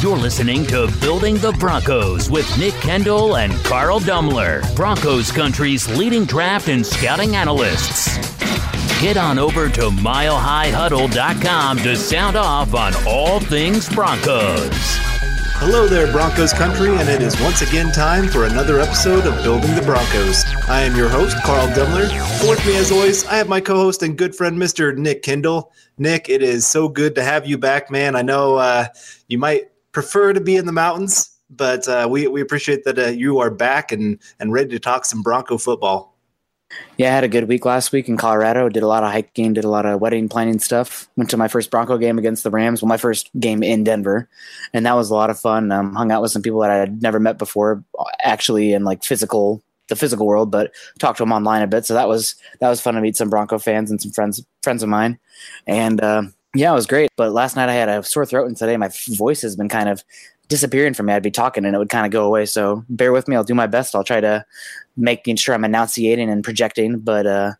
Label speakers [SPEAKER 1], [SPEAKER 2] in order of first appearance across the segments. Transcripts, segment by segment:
[SPEAKER 1] You're listening to Building the Broncos with Nick Kendell and Carl Dumler, Broncos country's leading draft and scouting analysts. Get on over to milehighhuddle.com to sound off on all things Broncos.
[SPEAKER 2] Hello there, Broncos country, and it is once again time for another episode of Building the Broncos. I am your host, Carl Dumler. With me, as always, I have my co host and good friend, Mr. Nick Kendell. Nick, it is so good to have you back, man. I know uh, you might prefer to be in the mountains, but uh, we, we appreciate that uh, you are back and, and ready to talk some Bronco football.
[SPEAKER 3] Yeah, I had a good week last week in Colorado. Did a lot of hiking, did a lot of wedding planning stuff. Went to my first Bronco game against the Rams. Well, my first game in Denver, and that was a lot of fun. Um, hung out with some people that I had never met before, actually in like physical the physical world, but talked to them online a bit. So that was that was fun to meet some Bronco fans and some friends friends of mine. And uh, yeah, it was great. But last night I had a sore throat, and today my voice has been kind of disappearing from me. I'd be talking and it would kind of go away. So bear with me. I'll do my best. I'll try to making sure I'm enunciating and projecting. But uh,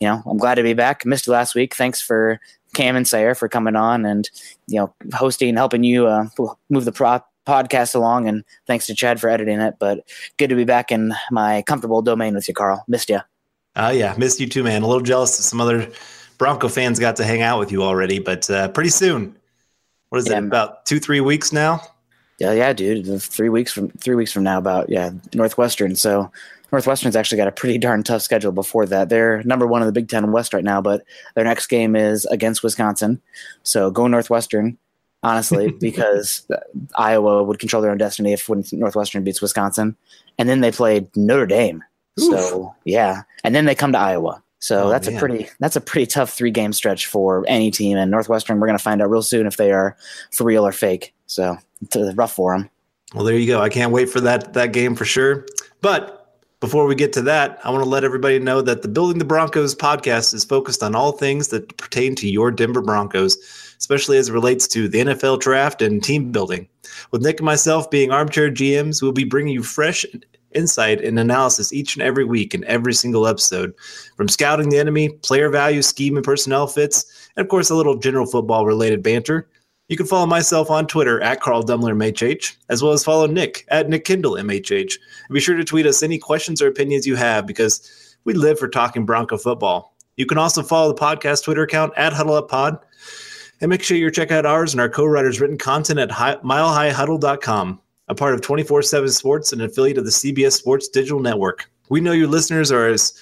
[SPEAKER 3] you know, I'm glad to be back. Missed you last week. Thanks for Cam and Sayer for coming on and you know hosting, helping you uh, move the pro- podcast along. And thanks to Chad for editing it. But good to be back in my comfortable domain with you, Carl. Missed you.
[SPEAKER 2] Oh uh, yeah, missed you too, man. A little jealous. Of some other Bronco fans got to hang out with you already, but uh, pretty soon. What is yeah, it? About two, three weeks now.
[SPEAKER 3] Yeah, yeah, dude. Three weeks from three weeks from now, about yeah, Northwestern. So Northwestern's actually got a pretty darn tough schedule before that. They're number one in the Big Ten West right now, but their next game is against Wisconsin. So go Northwestern, honestly, because Iowa would control their own destiny if Northwestern beats Wisconsin, and then they played Notre Dame. Oof. So yeah, and then they come to Iowa. So oh, that's man. a pretty that's a pretty tough three game stretch for any team. And Northwestern, we're going to find out real soon if they are for real or fake. So it's rough for them.
[SPEAKER 2] Well, there you go. I can't wait for that that game for sure. But before we get to that, I want to let everybody know that the Building the Broncos podcast is focused on all things that pertain to your Denver Broncos, especially as it relates to the NFL draft and team building. With Nick and myself being armchair GMs, we'll be bringing you fresh insight and analysis each and every week in every single episode. From scouting the enemy, player value, scheme, and personnel fits, and of course, a little general football related banter. You can follow myself on Twitter at Carl Dumler MHH, as well as follow Nick at Nick Kendell MHH. And be sure to tweet us any questions or opinions you have because we live for talking Bronco football. You can also follow the podcast Twitter account at HuddleUpPod. And make sure you check out ours and our co-writers' written content at milehighhuddle.com, a part of 24-7 Sports and affiliate of the CBS Sports Digital Network. We know your listeners are as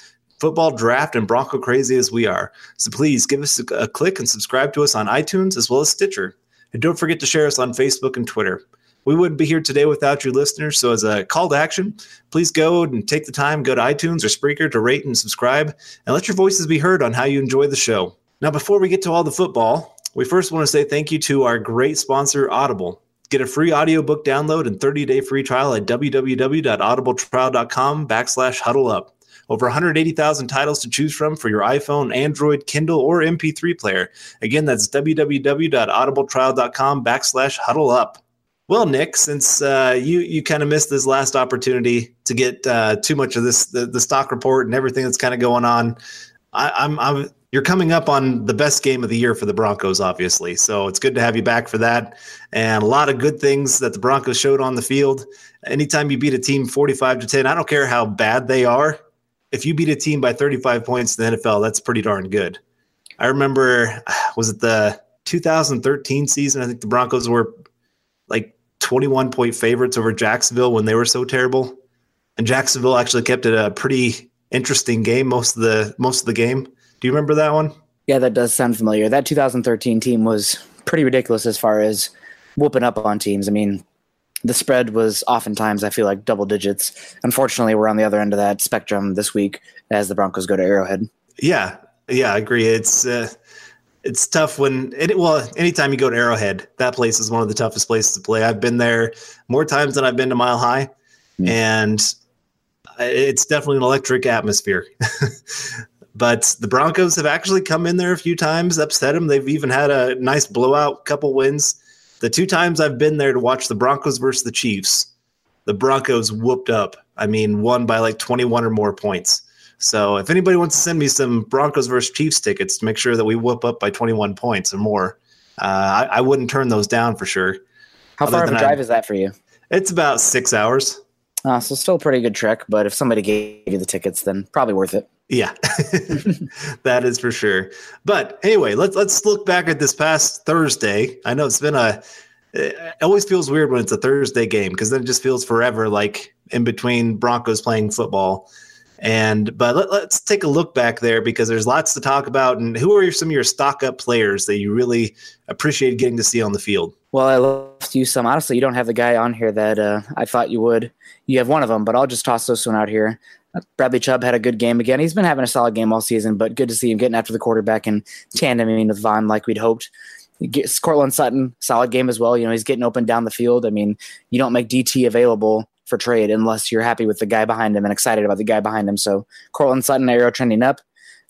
[SPEAKER 2] football draft and Bronco crazy as we are. So please give us a, a click and subscribe to us on iTunes as well as Stitcher. And don't forget to share us on Facebook and Twitter. We wouldn't be here today without you listeners. So, as a call to action, please go and take the time, go to iTunes or Spreaker to rate and subscribe, and let your voices be heard on how you enjoy the show. Now, before we get to all the football, we first want to say thank you to our great sponsor, Audible. Get a free audiobook download and 30-day free trial at www.audibletrial.com backslash huddle up. Over 180,000 titles to choose from for your iPhone, Android, Kindle, or MP3 player. Again, that's www.audibletrial.com backslash huddle up. Well, Nick, since uh, you you kind of missed this last opportunity to get uh, too much of this the, the, stock report and everything that's kind of going on, I, I'm I'm you're coming up on the best game of the year for the Broncos, obviously. So it's good to have you back for that, and a lot of good things that the Broncos showed on the field. Anytime you beat a team 45 to 10, I don't care how bad they are if you beat a team by 35 points in the NFL, that's pretty darn good. I remember, was it the 2013 season? I think the Broncos were like 21 point favorites over Jacksonville when they were so terrible, and Jacksonville actually kept it a pretty interesting game most of the most of the game. Do you remember that one?
[SPEAKER 3] Yeah, that does sound familiar. That 2013 team was pretty ridiculous as far as whooping up on teams. I mean, the spread was oftentimes I feel like double digits. Unfortunately, we're on the other end of that spectrum this week as the Broncos go to Arrowhead.
[SPEAKER 2] Yeah, yeah, I agree. It's uh, it's tough when it, well, anytime you go to Arrowhead, that place is one of the toughest places to play. I've been there more times than I've been to Mile High, mm. and it's definitely an electric atmosphere. but the Broncos have actually come in there a few times, upset them. They've even had a nice blowout, couple wins the two times I've been there to watch the Broncos versus the Chiefs, the Broncos whooped up. I mean, won by like 21 or more points. So if anybody wants to send me some Broncos versus Chiefs tickets to make sure that we whoop up by 21 points or more, uh, I, I, wouldn't turn those down for sure.
[SPEAKER 3] How far of a drive I, is that for you?
[SPEAKER 2] It's about six hours.
[SPEAKER 3] Uh, so still a pretty good trek, but if somebody gave you the tickets, then probably worth it.
[SPEAKER 2] Yeah, that is for sure. But anyway, let's let's look back at this past Thursday. I know it's been a. It always feels weird when it's a Thursday game because then it just feels forever, like in between Broncos playing football. And but let, us take a look back there because there's lots to talk about. And who are some of your stock up players that you really appreciate getting to see on the field?
[SPEAKER 3] Well, I left you some. Honestly, you don't have the guy on here that uh, I thought you would. You have one of them, but I'll just toss this one out here. Bradley Chubb had a good game again. He's been having a solid game all season, but good to see him getting after the quarterback and tandeming with Von like we'd hoped. Gets Courtland Sutton, solid game as well. You know, he's getting open down the field. I mean, you don't make DT available for trade unless you're happy with the guy behind him and excited about the guy behind him. So Courtland Sutton arrow trending up.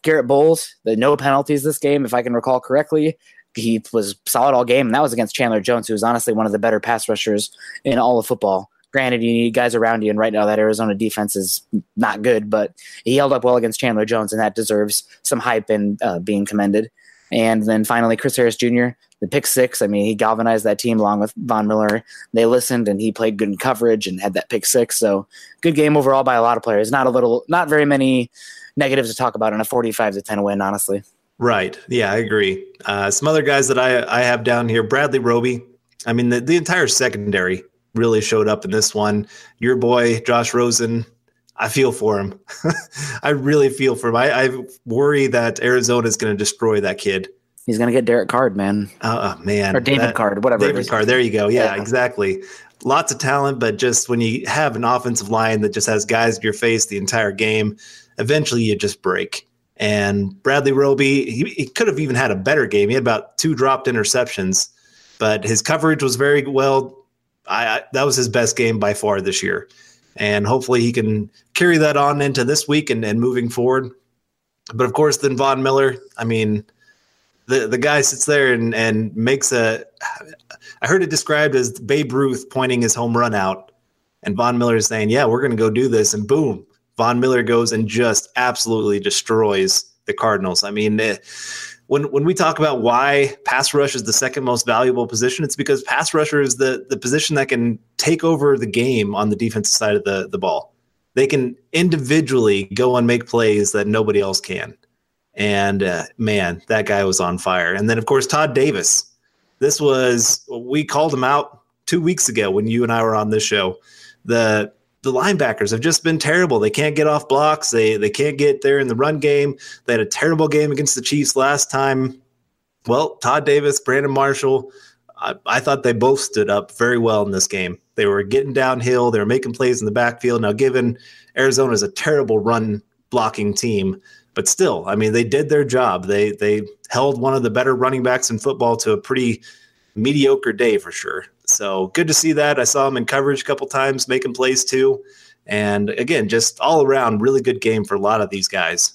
[SPEAKER 3] Garrett Bolles, the no penalties this game, if I can recall correctly. He was solid all game, and that was against Chandler Jones, who was honestly one of the better pass rushers in all of football. Granted, you need guys around you, and right now that Arizona defense is not good, but he held up well against Chandler Jones, and that deserves some hype and uh, being commended. And then finally, Chris Harris Jr., the pick six. I mean, he galvanized that team along with Von Miller. They listened, and he played good in coverage and had that pick six. So good game overall by a lot of players. Not a little, not very many negatives to talk about in a forty-five to ten win, honestly.
[SPEAKER 2] Right. Yeah, I agree. Uh, some other guys that I I have down here: Bradley Roby. I mean, the, the entire secondary really showed up in this one. Your boy Josh Rosen, I feel for him. I really feel for him. I, I worry that Arizona is going to destroy that kid.
[SPEAKER 3] He's going to get Derek Card, man.
[SPEAKER 2] Uh, oh, man.
[SPEAKER 3] Or David that, Card, whatever.
[SPEAKER 2] David Card. There you go. Yeah, yeah, exactly. Lots of talent, but just when you have an offensive line that just has guys in your face the entire game, eventually you just break. And Bradley Roby, he, he could have even had a better game. He had about two dropped interceptions, but his coverage was very well I, I, that was his best game by far this year, and hopefully he can carry that on into this week and, and moving forward. But of course, then Von Miller. I mean, the the guy sits there and and makes a. I heard it described as Babe Ruth pointing his home run out, and Von Miller is saying, "Yeah, we're going to go do this," and boom, Von Miller goes and just absolutely destroys the Cardinals. I mean. It, when when we talk about why pass rush is the second most valuable position, it's because pass rusher is the the position that can take over the game on the defensive side of the the ball. They can individually go and make plays that nobody else can. And uh, man, that guy was on fire. And then of course Todd Davis. This was we called him out two weeks ago when you and I were on this show. The the linebackers have just been terrible. They can't get off blocks. They they can't get there in the run game. They had a terrible game against the Chiefs last time. Well, Todd Davis, Brandon Marshall, I, I thought they both stood up very well in this game. They were getting downhill. They were making plays in the backfield. Now, given Arizona is a terrible run blocking team, but still, I mean, they did their job. They they held one of the better running backs in football to a pretty mediocre day for sure. So good to see that. I saw him in coverage a couple times, making plays too. And again, just all around, really good game for a lot of these guys.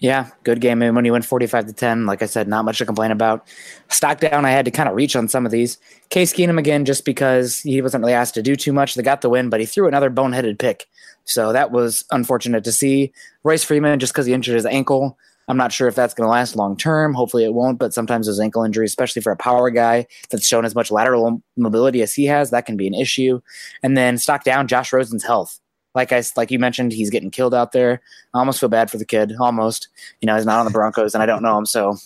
[SPEAKER 3] Yeah, good game. And when you went 45 to 10, like I said, not much to complain about. Stock down, I had to kind of reach on some of these. Case Keenum again, just because he wasn't really asked to do too much. They got the win, but he threw another boneheaded pick. So that was unfortunate to see. Royce Freeman, just because he injured his ankle, I'm not sure if that's going to last long term. Hopefully it won't, but sometimes those ankle injuries, especially for a power guy that's shown as much lateral mobility as he has, that can be an issue. And then stock down Josh Rosen's health. Like I like you mentioned, he's getting killed out there. I almost feel bad for the kid. Almost, you know, he's not on the Broncos, and I don't know him, so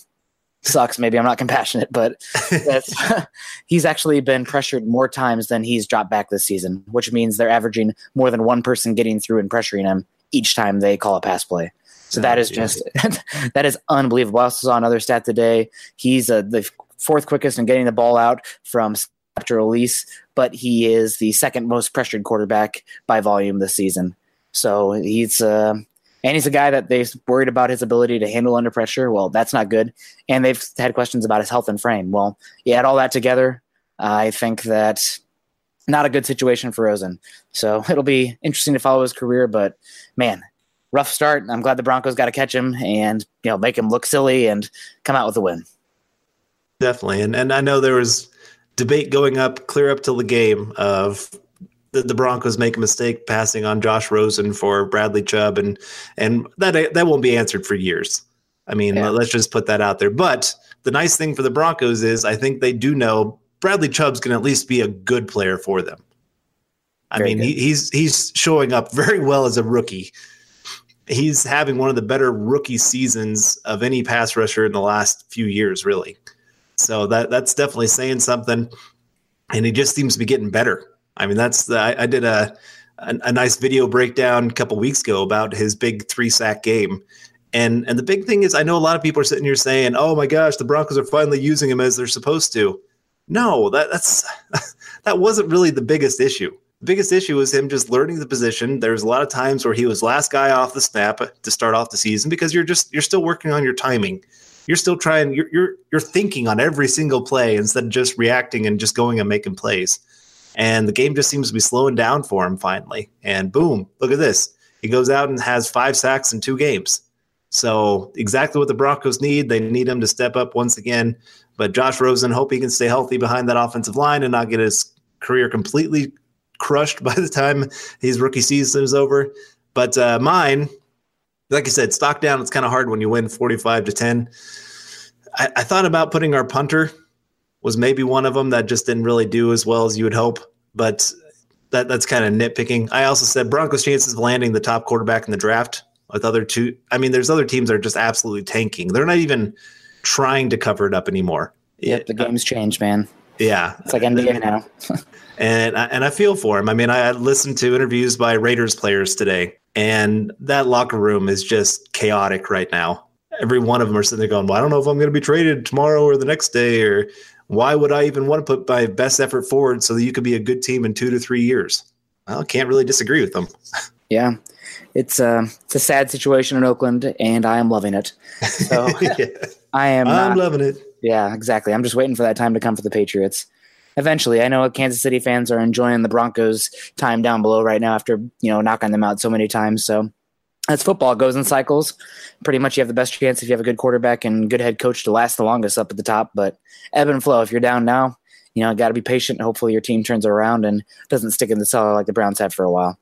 [SPEAKER 3] sucks. Maybe I'm not compassionate, but he's actually been pressured more times than he's dropped back this season, which means they're averaging more than one person getting through and pressuring him each time they call a pass play. So that is just that is unbelievable. I also saw another stat today. He's uh, the fourth quickest in getting the ball out from after release, but he is the second most pressured quarterback by volume this season. So he's uh, and he's a guy that they've worried about his ability to handle under pressure. Well, that's not good. And they've had questions about his health and frame. Well, you add all that together, I think that not a good situation for Rosen. So it'll be interesting to follow his career, but man, rough start. I'm glad the Broncos got to catch him and you know make him look silly and come out with a win.
[SPEAKER 2] Definitely, and and I know there was debate going up clear up till the game of the, the Broncos make a mistake passing on Josh Rosen for Bradley Chubb, and and that that won't be answered for years. I mean, yeah. let's just put that out there. But the nice thing for the Broncos is I think they do know Bradley Chubb's going to at least be a good player for them. I
[SPEAKER 3] Very
[SPEAKER 2] mean, he, he's he's showing up very well as a rookie. He's having one of the better rookie seasons of any pass rusher in the last few years, really. So that that's definitely saying something. And he just seems to be getting better. I mean, that's the, I, I did a, a a nice video breakdown a couple weeks ago about his big three sack game. And and the big thing is, I know a lot of people are sitting here saying, "Oh my gosh, the Broncos are finally using him as they're supposed to." No, that that's that wasn't really the biggest issue. The biggest issue was him just learning the position. There's a lot of times where he was last guy off the snap to start off the season because you're just you're still working on your timing. You're still trying. You're you're you're thinking on every single play instead of just reacting and just going and making plays. And the game just seems to be slowing down for him finally. And boom, look at this. He goes out and has five sacks in two games. So exactly what the Broncos need. They need him to step up once again. But Josh Rosen, hope he can stay healthy behind that offensive line and not get his career completely crushed by the time his rookie season is over. But uh, mine, like I said, stock down. It's kind of hard when you win 45 to 10. I, I thought about putting our punter was maybe one of them that just didn't really do as well as you would hope. But that that's kind of nitpicking. I also said Broncos' chances of landing the top quarterback in the draft with other two. I mean, there's other teams that are just absolutely tanking. They're not even trying to cover it up anymore.
[SPEAKER 3] Yep, the game's changed, man.
[SPEAKER 2] Yeah,
[SPEAKER 3] It's like NBA now.
[SPEAKER 2] and I, and I feel for him. I mean, I listened to interviews by Raiders players today, and that locker room is just chaotic right now. Every one of them are sitting there going, "Well, I don't know if I'm going to be traded tomorrow or the next day, or why would I even want to put my best effort forward so that you could be a good team in two to three years?" Well, I can't really disagree with them.
[SPEAKER 3] yeah, it's uh, it's a sad situation in Oakland, and I am loving it. So
[SPEAKER 2] yeah,
[SPEAKER 3] I am.
[SPEAKER 2] I'm
[SPEAKER 3] not-
[SPEAKER 2] loving it.
[SPEAKER 3] Yeah, exactly. I'm just waiting for that time to come for the Patriots. Eventually, I know Kansas City fans are enjoying the Broncos' time down below right now after you know knocking them out so many times. So that's football; goes in cycles. Pretty much, you have the best chance if you have a good quarterback and good head coach to last the longest up at the top. But ebb and flow. If you're down now, you know, got to be patient. Hopefully, your team turns around and doesn't stick in the cellar like the Browns had for a while.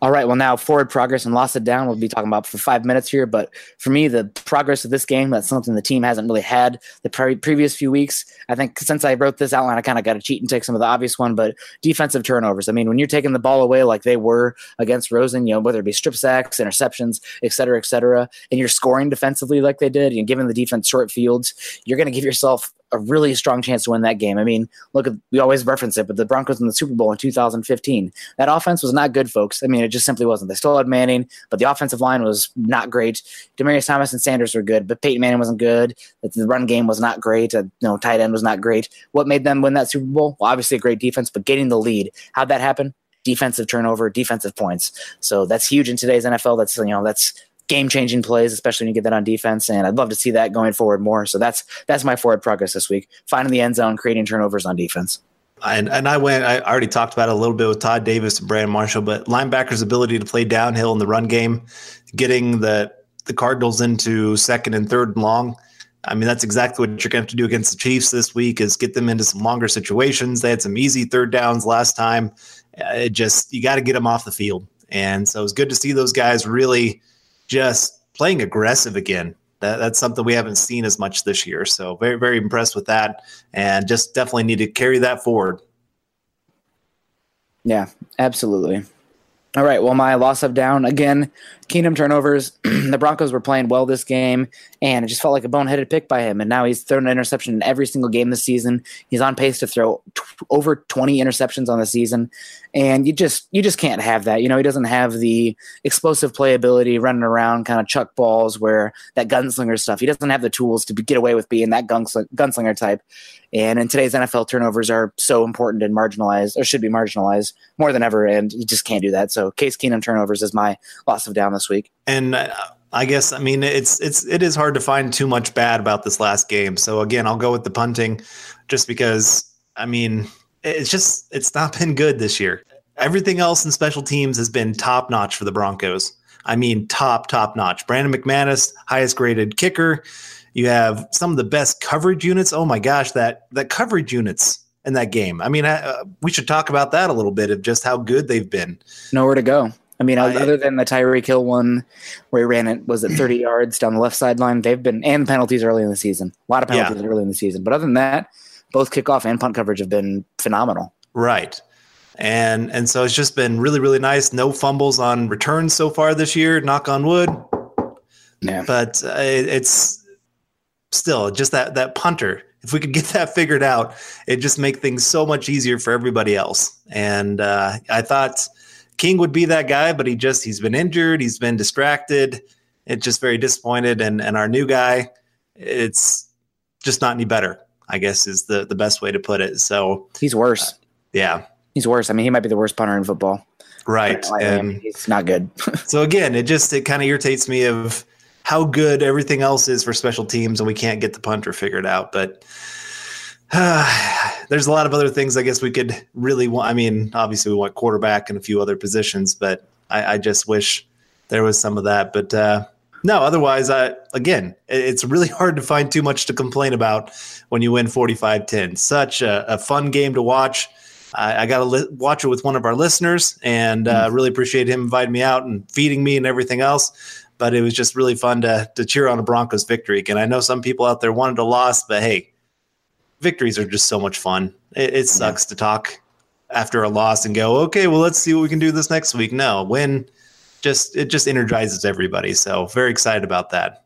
[SPEAKER 3] All right, well, now forward progress and lost it down. We'll be talking about for five minutes here. But for me, the progress of this game, that's something the team hasn't really had the pre- previous few weeks. I think since I wrote this outline, I kind of got to cheat and take some of the obvious one, but defensive turnovers. I mean, when you're taking the ball away like they were against Rosen, you know, whether it be strip sacks, interceptions, et cetera, et cetera, and you're scoring defensively like they did, and giving the defense short fields, you're going to give yourself a really strong chance to win that game. I mean, look at we always reference it, but the Broncos in the Super Bowl in 2015, that offense was not good, folks. I mean, it just simply wasn't. They still had Manning, but the offensive line was not great. Demaryius Thomas and Sanders were good, but Peyton Manning wasn't good. The run game was not great. You know, tight end was not great. What made them win that Super Bowl? Well, obviously a great defense, but getting the lead. How'd that happen? Defensive turnover, defensive points. So that's huge in today's NFL. That's you know that's game changing plays, especially when you get that on defense. And I'd love to see that going forward more. So that's that's my forward progress this week. Finding the end zone, creating turnovers on defense.
[SPEAKER 2] And and I went. I already talked about it a little bit with Todd Davis and Brandon Marshall, but linebackers' ability to play downhill in the run game, getting the the Cardinals into second and third and long. I mean, that's exactly what you're going to have to do against the Chiefs this week: is get them into some longer situations. They had some easy third downs last time. It just you got to get them off the field, and so it's good to see those guys really just playing aggressive again. That, that's something we haven't seen as much this year. So very, very impressed with that, and just definitely need to carry that forward.
[SPEAKER 3] Yeah, absolutely. All right. Well, my loss of down again. Keenum turnovers. the Broncos were playing well this game, and it just felt like a boneheaded pick by him. And now he's thrown an interception in every single game this season. He's on pace to throw t- over 20 interceptions on the season, and you just you just can't have that. You know, he doesn't have the explosive playability, running around, kind of chuck balls, where that gunslinger stuff. He doesn't have the tools to be, get away with being that gunsl- gunslinger type. And in today's NFL, turnovers are so important and marginalized, or should be marginalized more than ever. And you just can't do that. So Case Keenum turnovers is my loss of down this week.
[SPEAKER 2] And uh, I guess I mean it's it's it is hard to find too much bad about this last game. So again, I'll go with the punting, just because I mean it's just it's not been good this year. Everything else in special teams has been top notch for the Broncos. I mean top top notch. Brandon McManus, highest graded kicker. You have some of the best coverage units. Oh my gosh, that that coverage units in that game. I mean, uh, we should talk about that a little bit of just how good they've been.
[SPEAKER 3] Nowhere to go. I mean,
[SPEAKER 2] I-
[SPEAKER 3] other than the Tyreek Hill one where he ran it, was it 30 yards down the left sideline? They've been, and penalties early in the season. A lot of penalties early in the season. But other than that, both kickoff and punt coverage have been phenomenal.
[SPEAKER 2] Right. And and so it's just been really really nice. No fumbles on returns so far this year. Knock on wood.
[SPEAKER 3] Yeah.
[SPEAKER 2] But uh, it, it's still just that that punter. If we could get that figured out, it just make things so much easier for everybody else. And uh, I thought King would be that guy, but he just he's been injured. He's been distracted. It's just very disappointed. And and our new guy, it's just not any better. I guess is the the best way to put it. So
[SPEAKER 3] he's worse. Uh,
[SPEAKER 2] yeah,
[SPEAKER 3] he's worse. I mean, he might be the worst punter in football.
[SPEAKER 2] Right,
[SPEAKER 3] and he's not good.
[SPEAKER 2] so again, it just it kind of irritates me of how good everything else is for special teams, and we can't get the punter figured out. But there's a lot of other things I guess we could really want. I mean, obviously we want quarterback and a few other positions, but I, I just wish there was some of that. But uh, no, otherwise, I again, it's really hard to find too much to complain about when you win 45-10. Such a, a fun game to watch. I, I got to li- watch it with one of our listeners, and uh, mm. really appreciate him inviting me out and feeding me and everything else. But it was just really fun to to cheer on a Broncos victory. And I know some people out there wanted a loss, but hey, victories are just so much fun. It, it sucks yeah. to talk after a loss and go, okay, well, let's see what we can do this next week. No, win just it just energizes everybody. So very excited about that.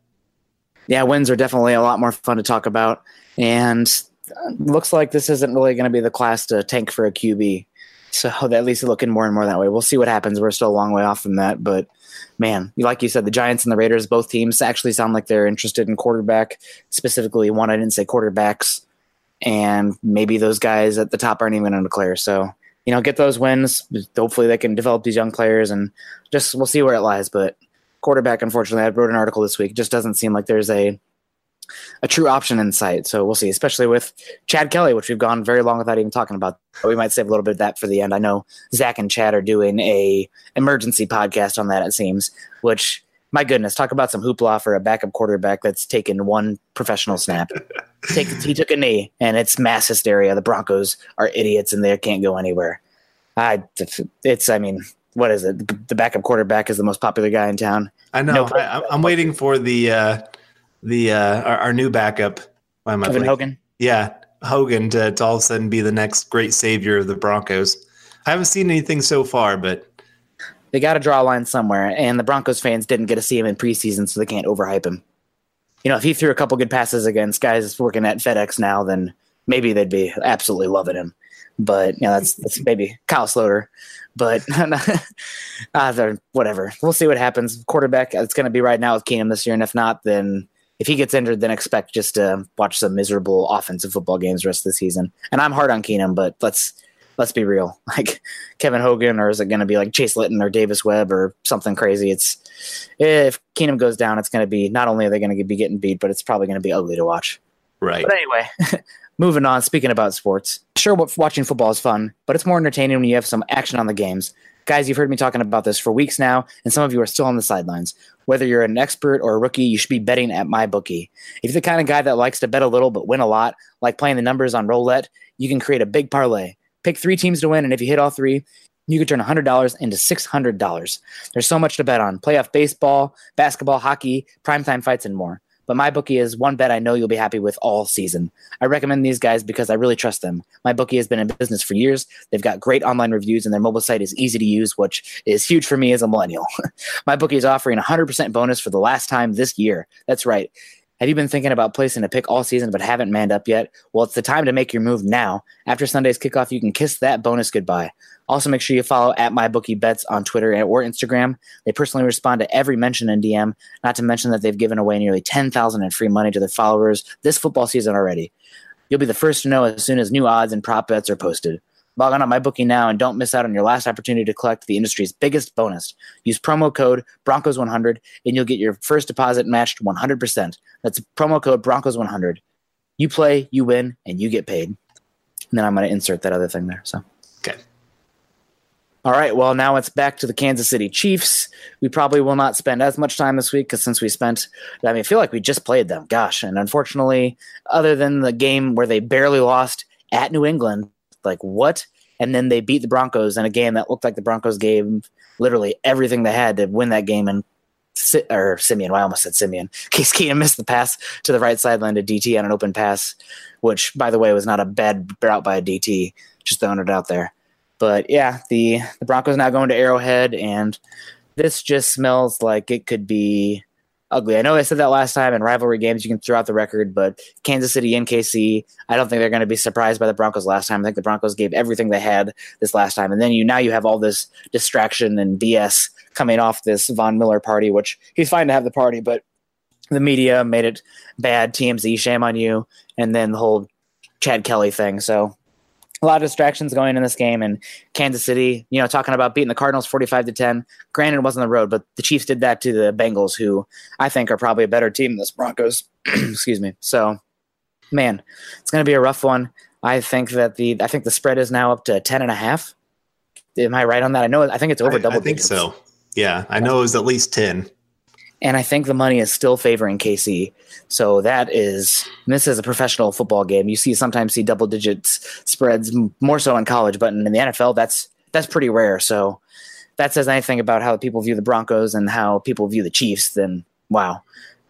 [SPEAKER 3] Yeah, wins are definitely a lot more fun to talk about, and uh, looks like this isn't really going to be the class to tank for a QB. So at least looking more and more that way. We'll see what happens. We're still a long way off from that, but man, like you said, the Giants and the Raiders, both teams actually sound like they're interested in quarterback. Specifically, one I didn't say quarterbacks, and maybe those guys at the top aren't even going to declare. So you know, get those wins. Hopefully, they can develop these young players, and just we'll see where it lies. But quarterback, unfortunately, I wrote an article this week. Just doesn't seem like there's a a true option in sight. So we'll see, especially with Chad Kelly, which we've gone very long without even talking about. But we might save a little bit of that for the end. I know Zach and Chad are doing a emergency podcast on that. It seems, which my goodness, talk about some hoopla for a backup quarterback that's taken one professional snap. Take, he took a knee, and it's mass hysteria. The Broncos are idiots, and they can't go anywhere. I, it's, I mean, what is it? The backup quarterback is the most popular guy in town.
[SPEAKER 2] I know. No I, am waiting for the uh, the uh, our, our, new backup.
[SPEAKER 3] Why am I Kevin Hogan.
[SPEAKER 2] Yeah, Hogan to, to all of a sudden be the next great savior of the Broncos. I haven't seen anything so far, but
[SPEAKER 3] they got to draw a line somewhere, and the Broncos fans didn't get to see him in preseason, so they can't overhype him. You know, if he threw a couple good passes against guys working at FedEx now, then maybe they'd be absolutely loving him. But you know, that's that's maybe Kyle Sloter. But uh, whatever, we'll see what happens. Quarterback, it's going to be right now with Keenum this year, and if not, then if he gets injured, then expect just to watch some miserable offensive football games rest of the season. And I'm hard on Keenum, but let's let's be real. Like Kevin Hogan, or is it going to be like Chase Litton or Davis Webb or something crazy? It's if Keenum goes down, it's going to be not only are they going to be getting beat, but it's probably going to be ugly to watch.
[SPEAKER 2] Right.
[SPEAKER 3] But anyway, moving on. Speaking about sports, sure, watching football is fun, but it's more entertaining when you have some action on the games. Guys, you've heard me talking about this for weeks now, and some of you are still on the sidelines. Whether you're an expert or a rookie, you should be betting at MyBookie. If you're the kind of guy that likes to bet a little but win a lot, like playing the numbers on roulette, you can create a big parlay. Pick three teams to win, and if you hit all three, you could turn $100 into $600. There's so much to bet on playoff baseball, basketball, hockey, primetime fights, and more. But my bookie is one bet I know you'll be happy with all season. I recommend these guys because I really trust them. My bookie has been in business for years. They've got great online reviews, and their mobile site is easy to use, which is huge for me as a millennial. my bookie is offering a 100% bonus for the last time this year. That's right. Have you been thinking about placing a pick all season but haven't manned up yet? Well, it's the time to make your move now. After Sunday's kickoff, you can kiss that bonus goodbye. Also, make sure you follow at MyBookieBets on Twitter or Instagram. They personally respond to every mention in DM, not to mention that they've given away nearly 10000 in free money to their followers this football season already. You'll be the first to know as soon as new odds and prop bets are posted. Log on to MyBookie now and don't miss out on your last opportunity to collect the industry's biggest bonus. Use promo code Broncos100 and you'll get your first deposit matched 100%. That's promo code Broncos100. You play, you win, and you get paid. And then I'm going to insert that other thing there. So.
[SPEAKER 2] Okay.
[SPEAKER 3] All right. Well, now it's back to the Kansas City Chiefs. We probably will not spend as much time this week because since we spent, I mean, I feel like we just played them. Gosh. And unfortunately, other than the game where they barely lost at New England, like what? And then they beat the Broncos in a game that looked like the Broncos gave literally everything they had to win that game, and Si- or Simeon. Well, I almost said Simeon. Case Keenum missed the pass to the right sideline to DT on an open pass, which, by the way, was not a bad route by a DT. Just throwing it out there. But yeah, the the Broncos now going to Arrowhead, and this just smells like it could be ugly. I know I said that last time in rivalry games you can throw out the record, but Kansas City and KC, I don't think they're going to be surprised by the Broncos last time. I think the Broncos gave everything they had this last time, and then you now you have all this distraction and BS coming off this Von Miller party, which he's fine to have the party, but the media made it bad. TMZ, shame on you, and then the whole Chad Kelly thing. So a lot of distractions going in this game and Kansas City, you know, talking about beating the Cardinals 45 to 10. Granted, it wasn't the road, but the Chiefs did that to the Bengals, who I think are probably a better team than the Broncos. Excuse me. So, man, it's going to be a rough one. I think that the I think the spread is now up to 10 and a half. Am I right on that? I know I think it's over
[SPEAKER 2] I,
[SPEAKER 3] double
[SPEAKER 2] I think
[SPEAKER 3] digits.
[SPEAKER 2] so. Yeah, I know it was at least 10.
[SPEAKER 3] And I think the money is still favoring KC. So that is this is a professional football game. You see sometimes see double digits spreads more so in college, but in the NFL that's that's pretty rare. So that says anything about how people view the Broncos and how people view the Chiefs, then wow.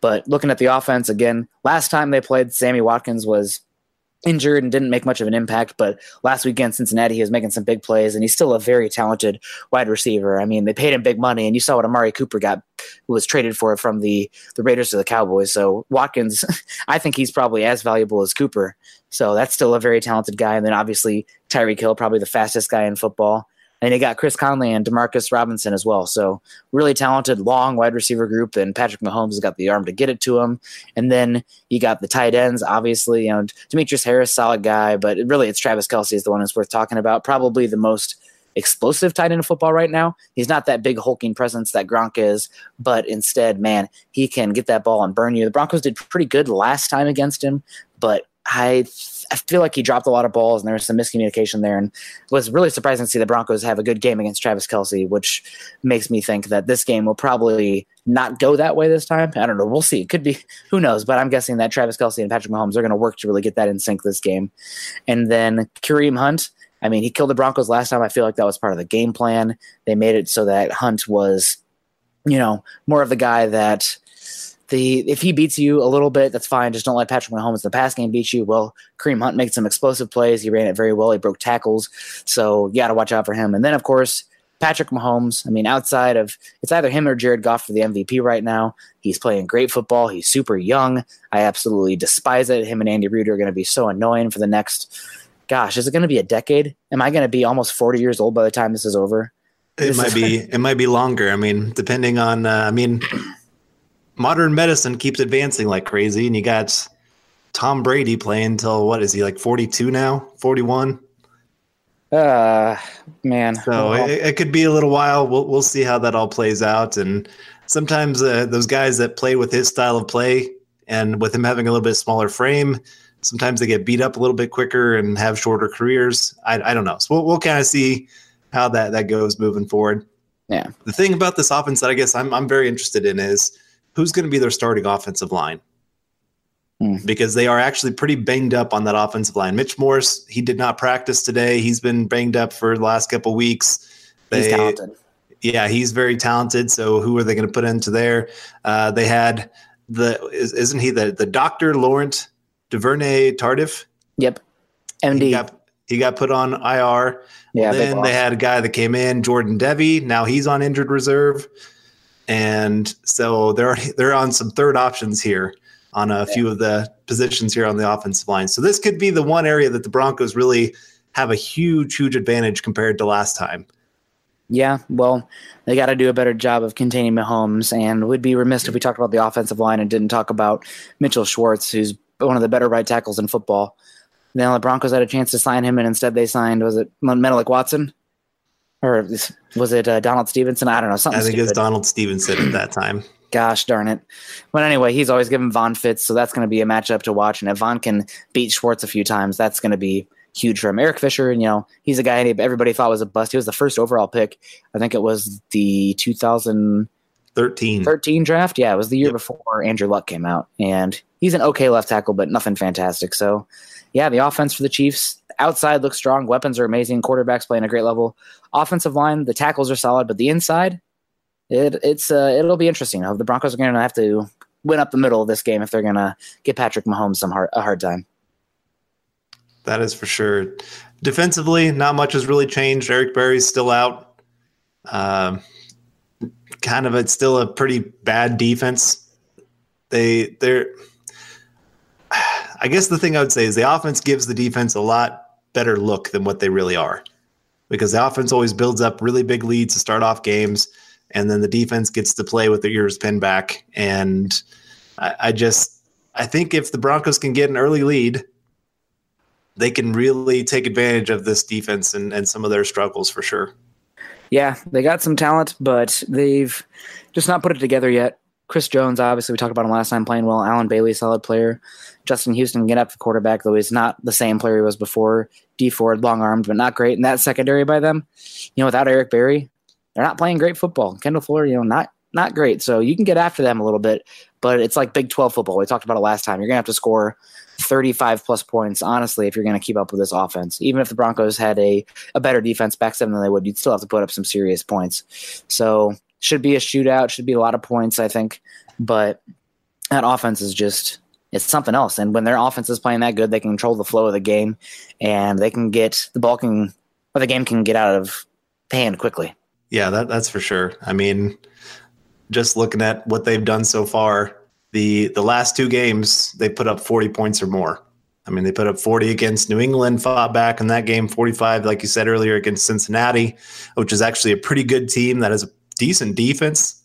[SPEAKER 3] But looking at the offense again, last time they played, Sammy Watkins was injured and didn't make much of an impact. But last weekend, in Cincinnati, he was making some big plays, and he's still a very talented wide receiver. I mean, they paid him big money, and you saw what Amari Cooper got who was traded for from the the Raiders to the Cowboys. So Watkins, I think he's probably as valuable as Cooper. So that's still a very talented guy. And then obviously Tyreek Hill, probably the fastest guy in football. And they got Chris Conley and Demarcus Robinson as well. So really talented, long wide receiver group. And Patrick Mahomes has got the arm to get it to him. And then you got the tight ends, obviously. You know, Demetrius Harris, solid guy, but really it's Travis Kelce is the one that's worth talking about. Probably the most explosive tight end in football right now. He's not that big hulking presence that Gronk is, but instead, man, he can get that ball and burn you. The Broncos did pretty good last time against him, but I I feel like he dropped a lot of balls and there was some miscommunication there. And was really surprising to see the Broncos have a good game against Travis Kelce, which makes me think that this game will probably not go that way this time. I don't know. We'll see. It could be, who knows? But I'm guessing that Travis Kelce and Patrick Mahomes are going to work to really get that in sync this game. And then Kareem Hunt, I mean, he killed the Broncos last time. I feel like that was part of the game plan. They made it so that Hunt was, you know, more of the guy that the if he beats you a little bit, that's fine. Just don't let Patrick Mahomes in the pass game beat you. Well, Kareem Hunt made some explosive plays. He ran it very well. He broke tackles. So you got to watch out for him. And then, of course, Patrick Mahomes. I mean, outside of it's either him or Jared Goff for the MVP right now. He's playing great football. He's super young. I absolutely despise it. Him and Andy Reid are going to be so annoying for the next. Gosh, is it going to be a decade? Am I going to be almost forty years old by the time this is over?
[SPEAKER 2] It
[SPEAKER 3] This
[SPEAKER 2] might
[SPEAKER 3] is-
[SPEAKER 2] be. It might be longer. I mean, depending on. Uh, I mean, modern medicine keeps advancing like crazy, and you got Tom Brady playing till what is he like forty two now? Forty one.
[SPEAKER 3] Uh, man.
[SPEAKER 2] So it, it could be a little while. We'll we'll see how that all plays out. And sometimes uh, those guys that play with his style of play and with him having a little bit smaller frame, sometimes they get beat up a little bit quicker and have shorter careers. I, I don't know. So we'll, we'll kind of see how that that goes moving forward.
[SPEAKER 3] Yeah.
[SPEAKER 2] The thing about this offense that I guess I'm I'm very interested in is who's going to be their starting offensive line.
[SPEAKER 3] Hmm.
[SPEAKER 2] Because they are actually pretty banged up on that offensive line. Mitch Morse, he did not practice today. He's been banged up for the last couple weeks.
[SPEAKER 3] he's talented.
[SPEAKER 2] yeah, he's very talented. So who are they going to put into there? Uh, they had the is, isn't he the the doctor Laurent Duvernay Tardif?
[SPEAKER 3] Yep.
[SPEAKER 2] He
[SPEAKER 3] MD.
[SPEAKER 2] got he got put on IR.
[SPEAKER 3] yeah.
[SPEAKER 2] then they had a guy that came in, Jordan Devey. Now he's on injured reserve, and so they're they're on some third options here on a few of the positions here on the offensive line. So this could be the one area that the Broncos really have a huge huge advantage compared to last time.
[SPEAKER 3] Yeah, well, they got to do a better job of containing Mahomes, and would be remiss if we talked about the offensive line and didn't talk about Mitchell Schwartz, who's one of the better right tackles in football. Now the Broncos had a chance to sign him, and instead they signed was it Menelik Watson, or was it uh, Donald Stephenson? I don't know something.
[SPEAKER 2] I think
[SPEAKER 3] stupid.
[SPEAKER 2] it's Donald Stephenson at that time.
[SPEAKER 3] Gosh darn it. But anyway, he's always given Von fits, so that's going to be a matchup to watch. And if Von can beat Schwartz a few times, that's going to be huge for him. Eric Fisher, and you know, he's a guy everybody thought was a bust. He was the first overall pick. I think it was the 2013
[SPEAKER 2] 13.
[SPEAKER 3] draft. Yeah, it was the year
[SPEAKER 2] Yep.
[SPEAKER 3] before Andrew Luck came out. And he's an okay left tackle, but nothing fantastic. So, yeah, the offense for the Chiefs outside looks strong. Weapons are amazing. Quarterbacks playing a great level. Offensive line, the tackles are solid, but the inside, it, it's uh, it'll be interesting. The Broncos are going to have to win up the middle of this game if they're going to give Patrick Mahomes some hard, a hard time.
[SPEAKER 2] That is for sure. Defensively, not much has really changed. Eric Berry's still out. Um, kind of, it's still a pretty bad defense. They, they're. I guess the thing I would say is the offense gives the defense a lot better look than what they really are, because the offense always builds up really big leads to start off games, and then the defense gets to play with their ears pinned back. And I, I just, I think if the Broncos can get an early lead they can really take advantage of this defense and, and some of their struggles for sure.
[SPEAKER 3] Yeah, they got some talent, but they've just not put it together yet. Chris Jones, obviously, we talked about him last time playing well. Allen Bailey, solid player. Justin Houston, get up the quarterback, though he's not the same player he was before. Dee Ford, long armed, but not great. And that secondary by them, you know, without Eric Berry, they're not playing great football. Kendall Fuller, you know, not not great. So you can get after them a little bit, but it's like Big 12 football. We talked about it last time. You're going to have to score 35 plus points, honestly, if you're going to keep up with this offense. Even if the Broncos had a, a better defense back seven than they would, you'd still have to put up some serious points. So, should be a shootout, should be a lot of points, I think. But that offense is just, it's something else. And when their offense is playing that good, they can control the flow of the game and they can get the ball can, or the game can get out of hand quickly.
[SPEAKER 2] Yeah, that, that's for sure. I mean, just looking at what they've done so far, the the last two games they put up 40 points or more. I mean, they put up 40 against New England, fought back in that game, 45, like you said earlier, against Cincinnati, which is actually a pretty good team that has decent defense.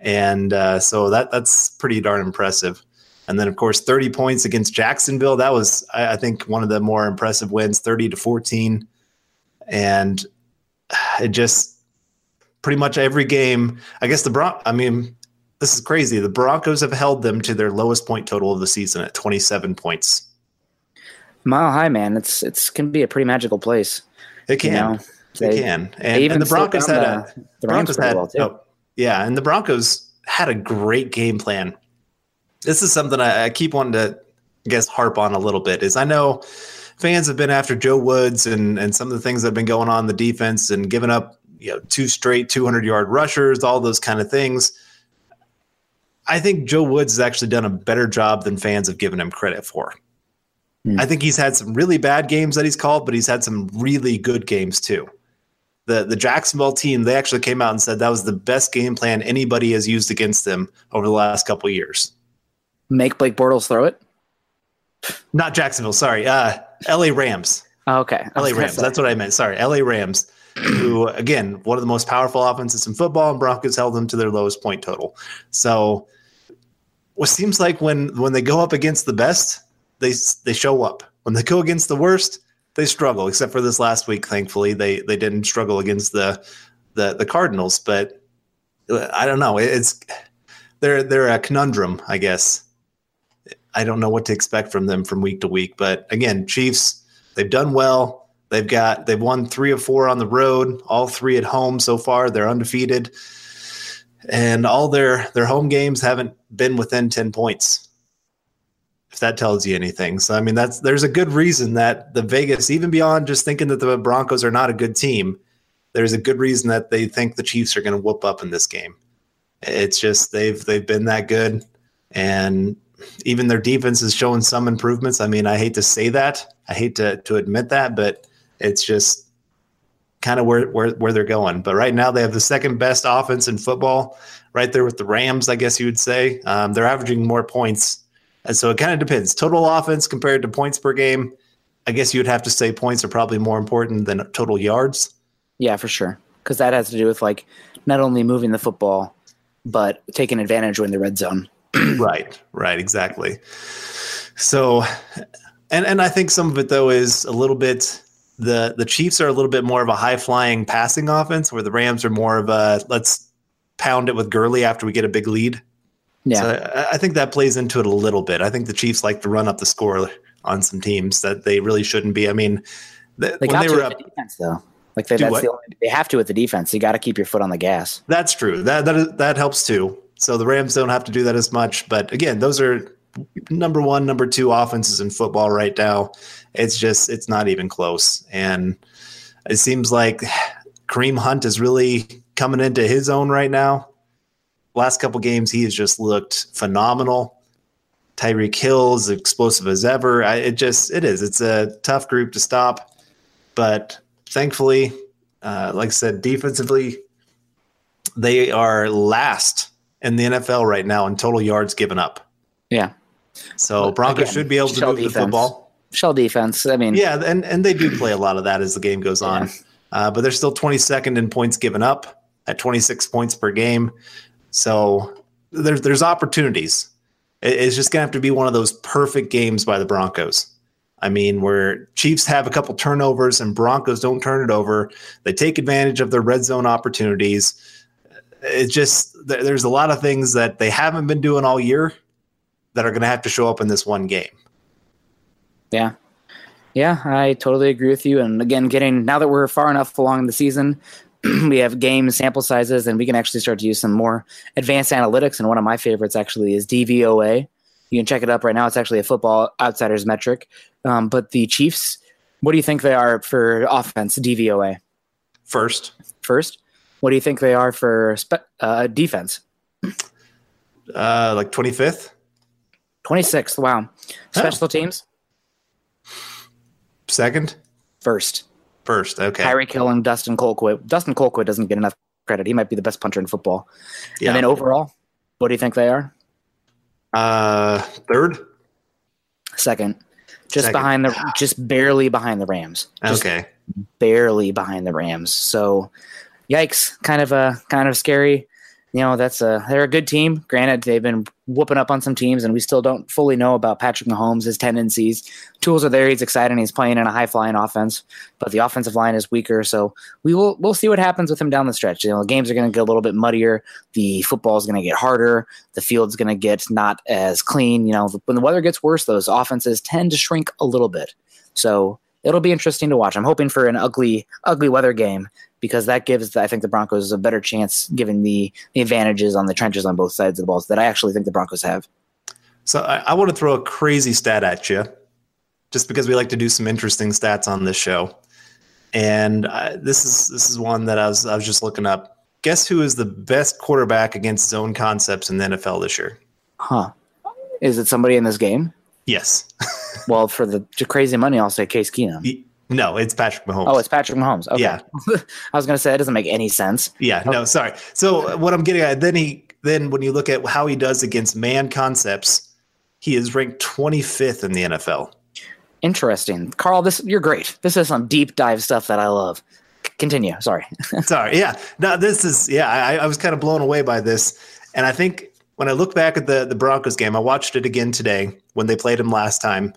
[SPEAKER 2] And uh, so that that's pretty darn impressive. And then, of course, 30 points against Jacksonville. That was, I, I think, one of the more impressive wins, 30 to 14. And it just pretty much every game, I guess the Bron, I mean, this is crazy. The Broncos have held them to their lowest point total of the season at 27 points.
[SPEAKER 3] Mile high, man. It's it's can be a pretty magical place.
[SPEAKER 2] It can. You know, they, it can. And, and the Broncos had a the, the Broncos had well oh, yeah, and the Broncos had a great game plan. This is something I, I keep wanting to I guess harp on a little bit. Is I know fans have been after Joe Woods and and some of the things that have been going on in the defense and giving up you know two straight 200 yard rushers, all those kind of things. I think Joe Woods has actually done a better job than fans have given him credit for. Hmm. I think he's had some really bad games that he's called, but he's had some really good games too. The the Jacksonville team, they actually came out and said that was the best game plan anybody has used against them over the last couple years.
[SPEAKER 3] Make Blake Bortles throw it?
[SPEAKER 2] Not Jacksonville, sorry. Uh LA Rams.
[SPEAKER 3] Oh, okay.
[SPEAKER 2] LA Rams. That's what I meant. Sorry. LA Rams who again one of the most powerful offenses in football, and Broncos held them to their lowest point total. So, what seems like when when they go up against the best, they they show up. When they go against the worst, they struggle. Except for this last week, thankfully they they didn't struggle against the the the Cardinals. But uh, I don't know. It's they're they're a conundrum, I guess. I don't know what to expect from them from week to week. But again, Chiefs, they've done well They've got they've won three of four on the road, all three at home so far. They're undefeated, and all their their home games haven't been within ten points. That tells you anything, so I mean that's there's a good reason that the Vegas, even beyond just thinking that the Broncos are not a good team, there's a good reason that they think the Chiefs are going to whoop up in this game. It's just they've they've been that good, and even their defense is showing some improvements. I mean, I hate to say that, I hate to to admit that, but it's just kind of where, where where they're going. But right now they have the second best offense in football, right there with the Rams, I guess you would say. Um, they're averaging more points, and so it kind of depends. Total offense compared to points per game. I guess you would have to say points are probably more important than total yards.
[SPEAKER 3] Yeah, for sure, because that has to do with like not only moving the football, but taking advantage when the red zone.
[SPEAKER 2] right, right, exactly. So, and and I think some of it though is a little bit the the Chiefs are a little bit more of a high flying passing offense, where the Rams are more of a let's pound it with Gurley after we get a big lead. Yeah, so I, I, think that plays into it a little bit. I think the Chiefs like to run up the score on some teams that they really shouldn't be. I mean,
[SPEAKER 3] the, they when they were up, the defense though. Like they, that's the only, they have to with the defense. You got to keep your foot on the gas.
[SPEAKER 2] That's true. That that that helps too. So the Rams don't have to do that as much. But again, those are number one, number two offenses in football right now. It's just it's not even close, and it seems like Kareem Hunt is really coming into his own right now. Last couple games, he has just looked phenomenal. Tyreek Hill is explosive as ever. I, it just it is. It's a tough group to stop, but thankfully, uh, like I said, defensively, they are last in the NFL right now in total yards given up.
[SPEAKER 3] Yeah.
[SPEAKER 2] So Broncos
[SPEAKER 3] Again,
[SPEAKER 2] should be able to move the
[SPEAKER 3] defense.
[SPEAKER 2] football.
[SPEAKER 3] Shell defense. I mean,
[SPEAKER 2] Yeah, and and they do play a lot of that as the game goes on. Uh, but they're still 22nd in points given up at 26 points per game. So there's there's opportunities. It's just gonna have to be one of those perfect games by the Broncos. I mean, where Chiefs have a couple turnovers and Broncos don't turn it over. They take advantage of their red zone opportunities. It's just there's a lot of things that they haven't been doing all year that are going to have to show up in this one game.
[SPEAKER 3] Yeah. Yeah, I totally agree with you. And again, getting now that we're far enough along the season, we have game sample sizes and we can actually start to use some more advanced analytics. And one of my favorites actually is DVOA. You can check it up right now. It's actually a football outsiders metric. Um, but the Chiefs, what do you think they are for offense, DVOA?
[SPEAKER 2] First,
[SPEAKER 3] First, what do you think they are for spe- uh, defense?
[SPEAKER 2] uh, like 25th.
[SPEAKER 3] 26th. Wow. Special teams,
[SPEAKER 2] Second?
[SPEAKER 3] first.
[SPEAKER 2] First. Okay.
[SPEAKER 3] Tyreek Hill and Dustin Colquitt. Dustin Colquitt doesn't get enough credit. He might be the best punter in football.
[SPEAKER 2] Yeah.
[SPEAKER 3] And then overall, what do you think they are?
[SPEAKER 2] uh, third?
[SPEAKER 3] Second. Just
[SPEAKER 2] Second.
[SPEAKER 3] behind the just barely behind the Rams. Just
[SPEAKER 2] Okay.
[SPEAKER 3] barely behind the Rams. So yikes. Kind of a kind of scary. You know, that's a they're a good team. Granted, they've been whooping up on some teams and we still don't fully know about Patrick Mahomes, his tendencies. Tools are there, he's exciting, he's playing in a high flying offense, but the offensive line is weaker. So we will we'll see what happens with him down the stretch. You know, the games are gonna get a little bit muddier, the football is gonna get harder, the field's gonna get not as clean. You know, when the weather gets worse, those offenses tend to shrink a little bit. So it'll be interesting to watch. I'm hoping for an ugly, ugly weather game because that gives, I think, the Broncos a better chance given the, the advantages on the trenches on both sides of the balls that I actually think the Broncos have.
[SPEAKER 2] So I, I want to throw a crazy stat at you, just because we like to do some interesting stats on this show. And uh, this is this is one that I was I was just looking up. Guess who is the best quarterback against zone concepts in the NFL this year?
[SPEAKER 3] Huh. Is it somebody in this game?
[SPEAKER 2] Yes.
[SPEAKER 3] Well, for the crazy money, I'll say Case Keenum.
[SPEAKER 2] no, it's Patrick Mahomes.
[SPEAKER 3] Oh, it's Patrick Mahomes. Okay.
[SPEAKER 2] Yeah.
[SPEAKER 3] I was going to say, that doesn't make any sense.
[SPEAKER 2] Yeah, no, oh. sorry. So what I'm getting at then he then when you look at how he does against man concepts, he is ranked 25th in the NFL.
[SPEAKER 3] Interesting. Carl, this you're great. This is some deep dive stuff that I love. Continue. Sorry.
[SPEAKER 2] Sorry. Yeah. No, this is yeah. I, I was kind of blown away by this, and I think when I look back at the the Broncos game, I watched it again today when they played him last time,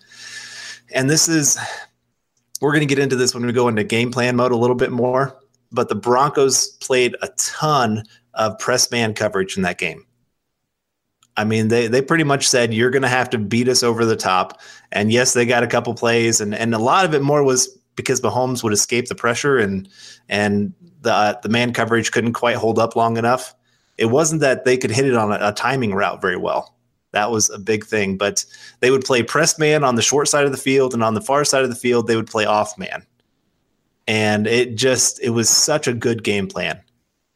[SPEAKER 2] and this is we're going to get into this when we go into game plan mode a little bit more. But the Broncos played a ton of press man coverage in that game. I mean, they they pretty much said you're going to have to beat us over the top. And yes, they got a couple plays, and and a lot of it more was because Mahomes would escape the pressure and and the uh, the man coverage couldn't quite hold up long enough. It wasn't that they could hit it on a, a timing route very well. That was a big thing. But they would play press man on the short side of the field, and on the far side of the field, they would play off man. And it just it was such a good game plan.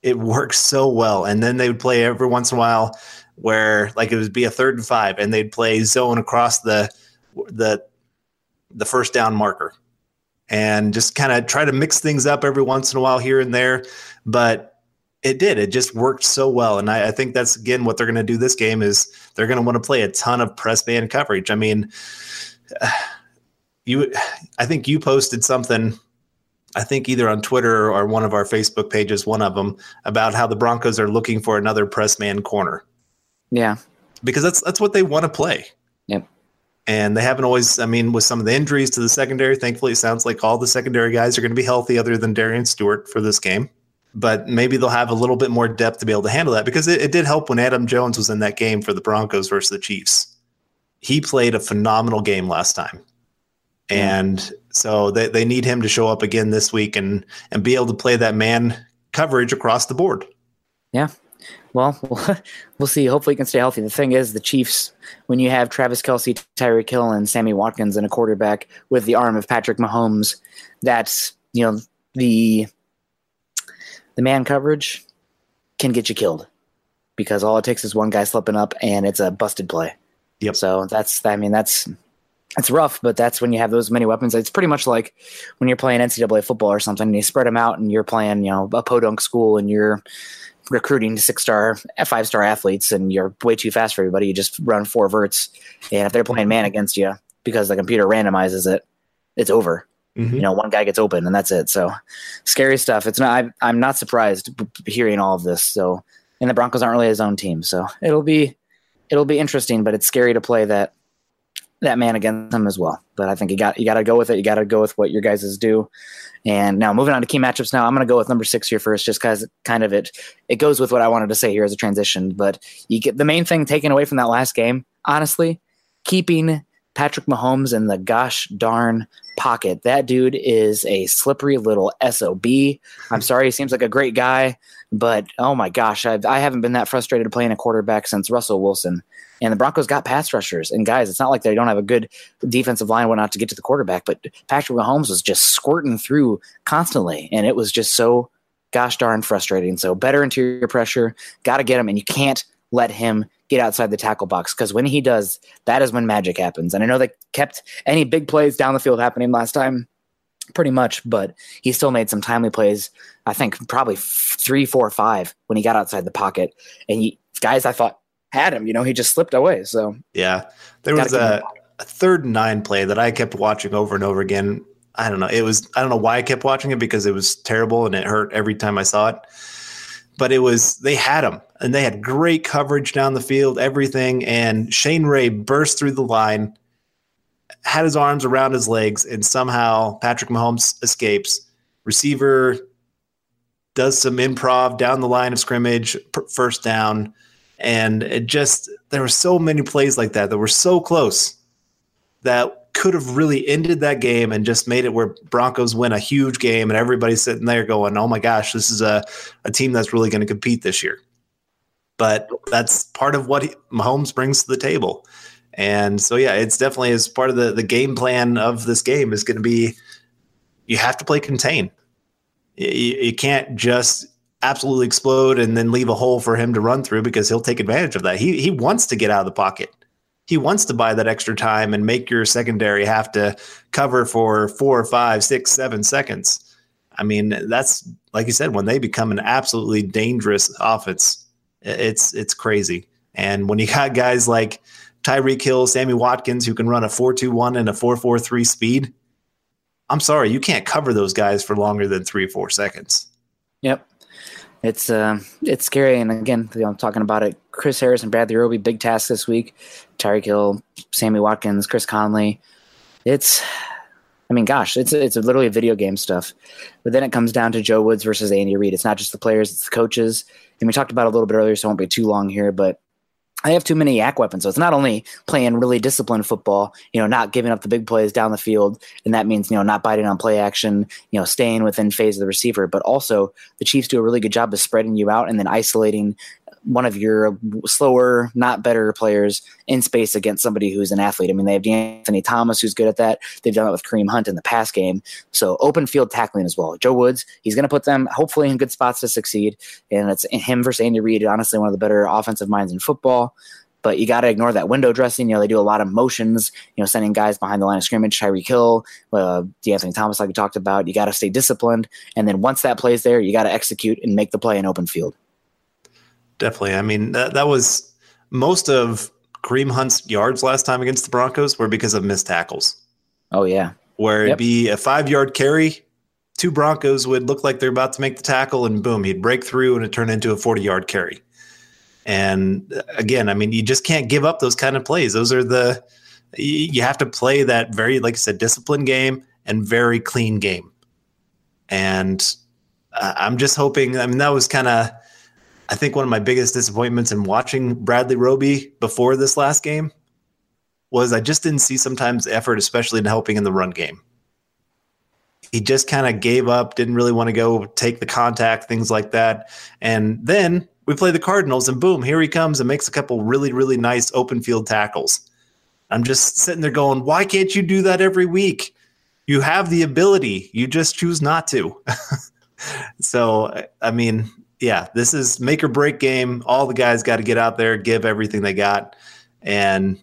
[SPEAKER 2] It worked so well. And then they would play every once in a while where like it would be a third and five, and they'd play zone across the the the first down marker and just kind of try to mix things up every once in a while here and there. But it did. It just worked so well. And I, I think that's again what they're going to do this game is they're going to want to play a ton of press man coverage. I mean, you, I think you posted something. I think either on Twitter or one of our Facebook pages, one of them, about how the Broncos are looking for another press man corner
[SPEAKER 3] Yeah.
[SPEAKER 2] because that's that's what they want to play.
[SPEAKER 3] Yep.
[SPEAKER 2] And they haven't always. I mean, with some of the injuries to the secondary, thankfully, it sounds like all the secondary guys are going to be healthy, other than Darian Stewart for this game. But maybe they'll have a little bit more depth to be able to handle that because it, it did help when Adam Jones was in that game for the Broncos versus the Chiefs. He played a phenomenal game last time, and so they, they need him to show up again this week and and be able to play that man coverage across the board.
[SPEAKER 3] Yeah. Well, we'll see. Hopefully, he can stay healthy. The thing is, the Chiefs, when you have Travis Kelce, Tyreek Hill, and Sammy Watkins and a quarterback with the arm of Patrick Mahomes, that's you know the the man coverage can get you killed because all it takes is one guy slipping up and it's a busted play.
[SPEAKER 2] Yep.
[SPEAKER 3] So that's I mean that's it's rough, but that's when you have those many weapons. It's pretty much like when you're playing NCAA football or something. And you spread them out, and you're playing, you know, a podunk school, and you're recruiting six star, uh, five star athletes, and you're way too fast for everybody. You just run four verts, and if they're playing man against you because the computer randomizes it, it's over.
[SPEAKER 2] Mhm.
[SPEAKER 3] You know, one guy gets open, and that's it. So scary stuff. It's not. I, I'm not surprised hearing all of this. So, and the Broncos aren't really his own team, so it'll be it'll be interesting. But it's scary to play that that man against him as well. But I think you got you got to go with it. You got to go with what your guys do. And now moving on to key matchups. Now I'm going to go with number six here first, just because kind of it it goes with what I wanted to say here as a transition. But you get the main thing taken away from that last game. Honestly, keeping Patrick Mahomes in the gosh darn pocket. That dude is a slippery little sob. I'm sorry, he seems like a great guy, but oh my gosh, I've, I haven't been that frustrated playing a quarterback since Russell Wilson. And the Broncos got pass rushers. And guys, it's not like they don't have a good defensive line, whatnot, to get to the quarterback, but Patrick Mahomes was just squirting through constantly. And it was just so gosh darn frustrating. So better interior pressure, got to get him. And you can't let him get outside the tackle box because when he does, that is when magic happens. And I know they kept any big plays down the field happening last time pretty much, but he still made some timely plays. I think probably f- three, four, five when he got outside the pocket. And he, guys, I thought had him. You know, he just slipped away. So
[SPEAKER 2] Yeah. There was a, a third nine play that I kept watching over and over again. I don't know. It was I don't know why I kept watching it because it was terrible and it hurt every time I saw it. But it was they had him and they had great coverage down the field, everything. And Shane Ray burst through the line, had his arms around his legs, and somehow Patrick Mahomes escapes. Receiver does some improv down the line of scrimmage, first down and it just there were so many plays like that that were so close that could have really ended that game and just made it where Broncos win a huge game and everybody's sitting there going, "Oh my gosh, this is a a team that's really going to compete this year." But that's part of what he, Mahomes brings to the table. And so yeah, it's definitely as part of the the game plan of this game is going to be you have to play contain. You, you can't just absolutely explode and then leave a hole for him to run through because he'll take advantage of that. He he wants to get out of the pocket. He wants to buy that extra time and make your secondary have to cover for four five, six, seven seconds. I mean, that's like you said, when they become an absolutely dangerous offense, it's it's crazy. And when you got guys like Tyreek Hill, Sammy Watkins, who can run a four-two-one and a four-four-three speed, I'm sorry, you can't cover those guys for longer than three or four seconds.
[SPEAKER 3] Yep. It's uh, it's scary, and again, you know, I'm talking about it. Chris Harris and Bradley Roby, big task this week. Tyreek Hill, Sammy Watkins, Chris Conley. It's, I mean, gosh, it's it's literally video game stuff. But then it comes down to Joe Woods versus Andy Reid. It's not just the players; it's the coaches. And we talked about a little bit earlier, so I won't be too long here. But I have too many yak weapons. So it's not only playing really disciplined football, you know, not giving up the big plays down the field, and that means, you know, not biting on play action, you know, staying within phase of the receiver, but also the Chiefs do a really good job of spreading you out and then isolating one of your slower, not better players in space against somebody who's an athlete. I mean, they have Anthony Thomas who's good at that. They've done it with Kareem Hunt in the pass game. So open field tackling as well. Joe Woods, he's going to put them hopefully in good spots to succeed. And it's him versus Andy Reid, honestly, one of the better offensive minds in football. But you got to ignore that window dressing. You know, they do a lot of motions, you know, sending guys behind the line of scrimmage, Tyreek Hill, uh, D'Anthony Thomas, like we talked about. You got to stay disciplined. And then once that play's there, you got to execute and make the play in open field.
[SPEAKER 2] Definitely. I mean, that, that was most of Kareem Hunt's yards last time against the Broncos were because of missed tackles,
[SPEAKER 3] Oh, yeah.
[SPEAKER 2] where it'd
[SPEAKER 3] Yep.
[SPEAKER 2] be a five yard carry. Two Broncos would look like they're about to make the tackle, and boom, he'd break through and it turned into a 40 yard carry. And uh, again, I mean, you just can't give up those kind of plays. Those are the, you have to play that very, like I said, disciplined game and very clean game. And uh, I'm just hoping, I mean, that was kind of, I think one of my biggest disappointments in watching Bradley Roby before this last game was I just didn't see sometimes effort, especially in helping in the run game. He just kind of gave up, didn't really want to go take the contact, things like that. And then we play the Cardinals, and boom, here he comes and makes a couple really, really nice open field tackles. I'm just sitting there going, why can't you do that every week? You have the ability, you just choose not to. so, I mean, yeah, this is make or break game. All the guys got to get out there, give everything they got, and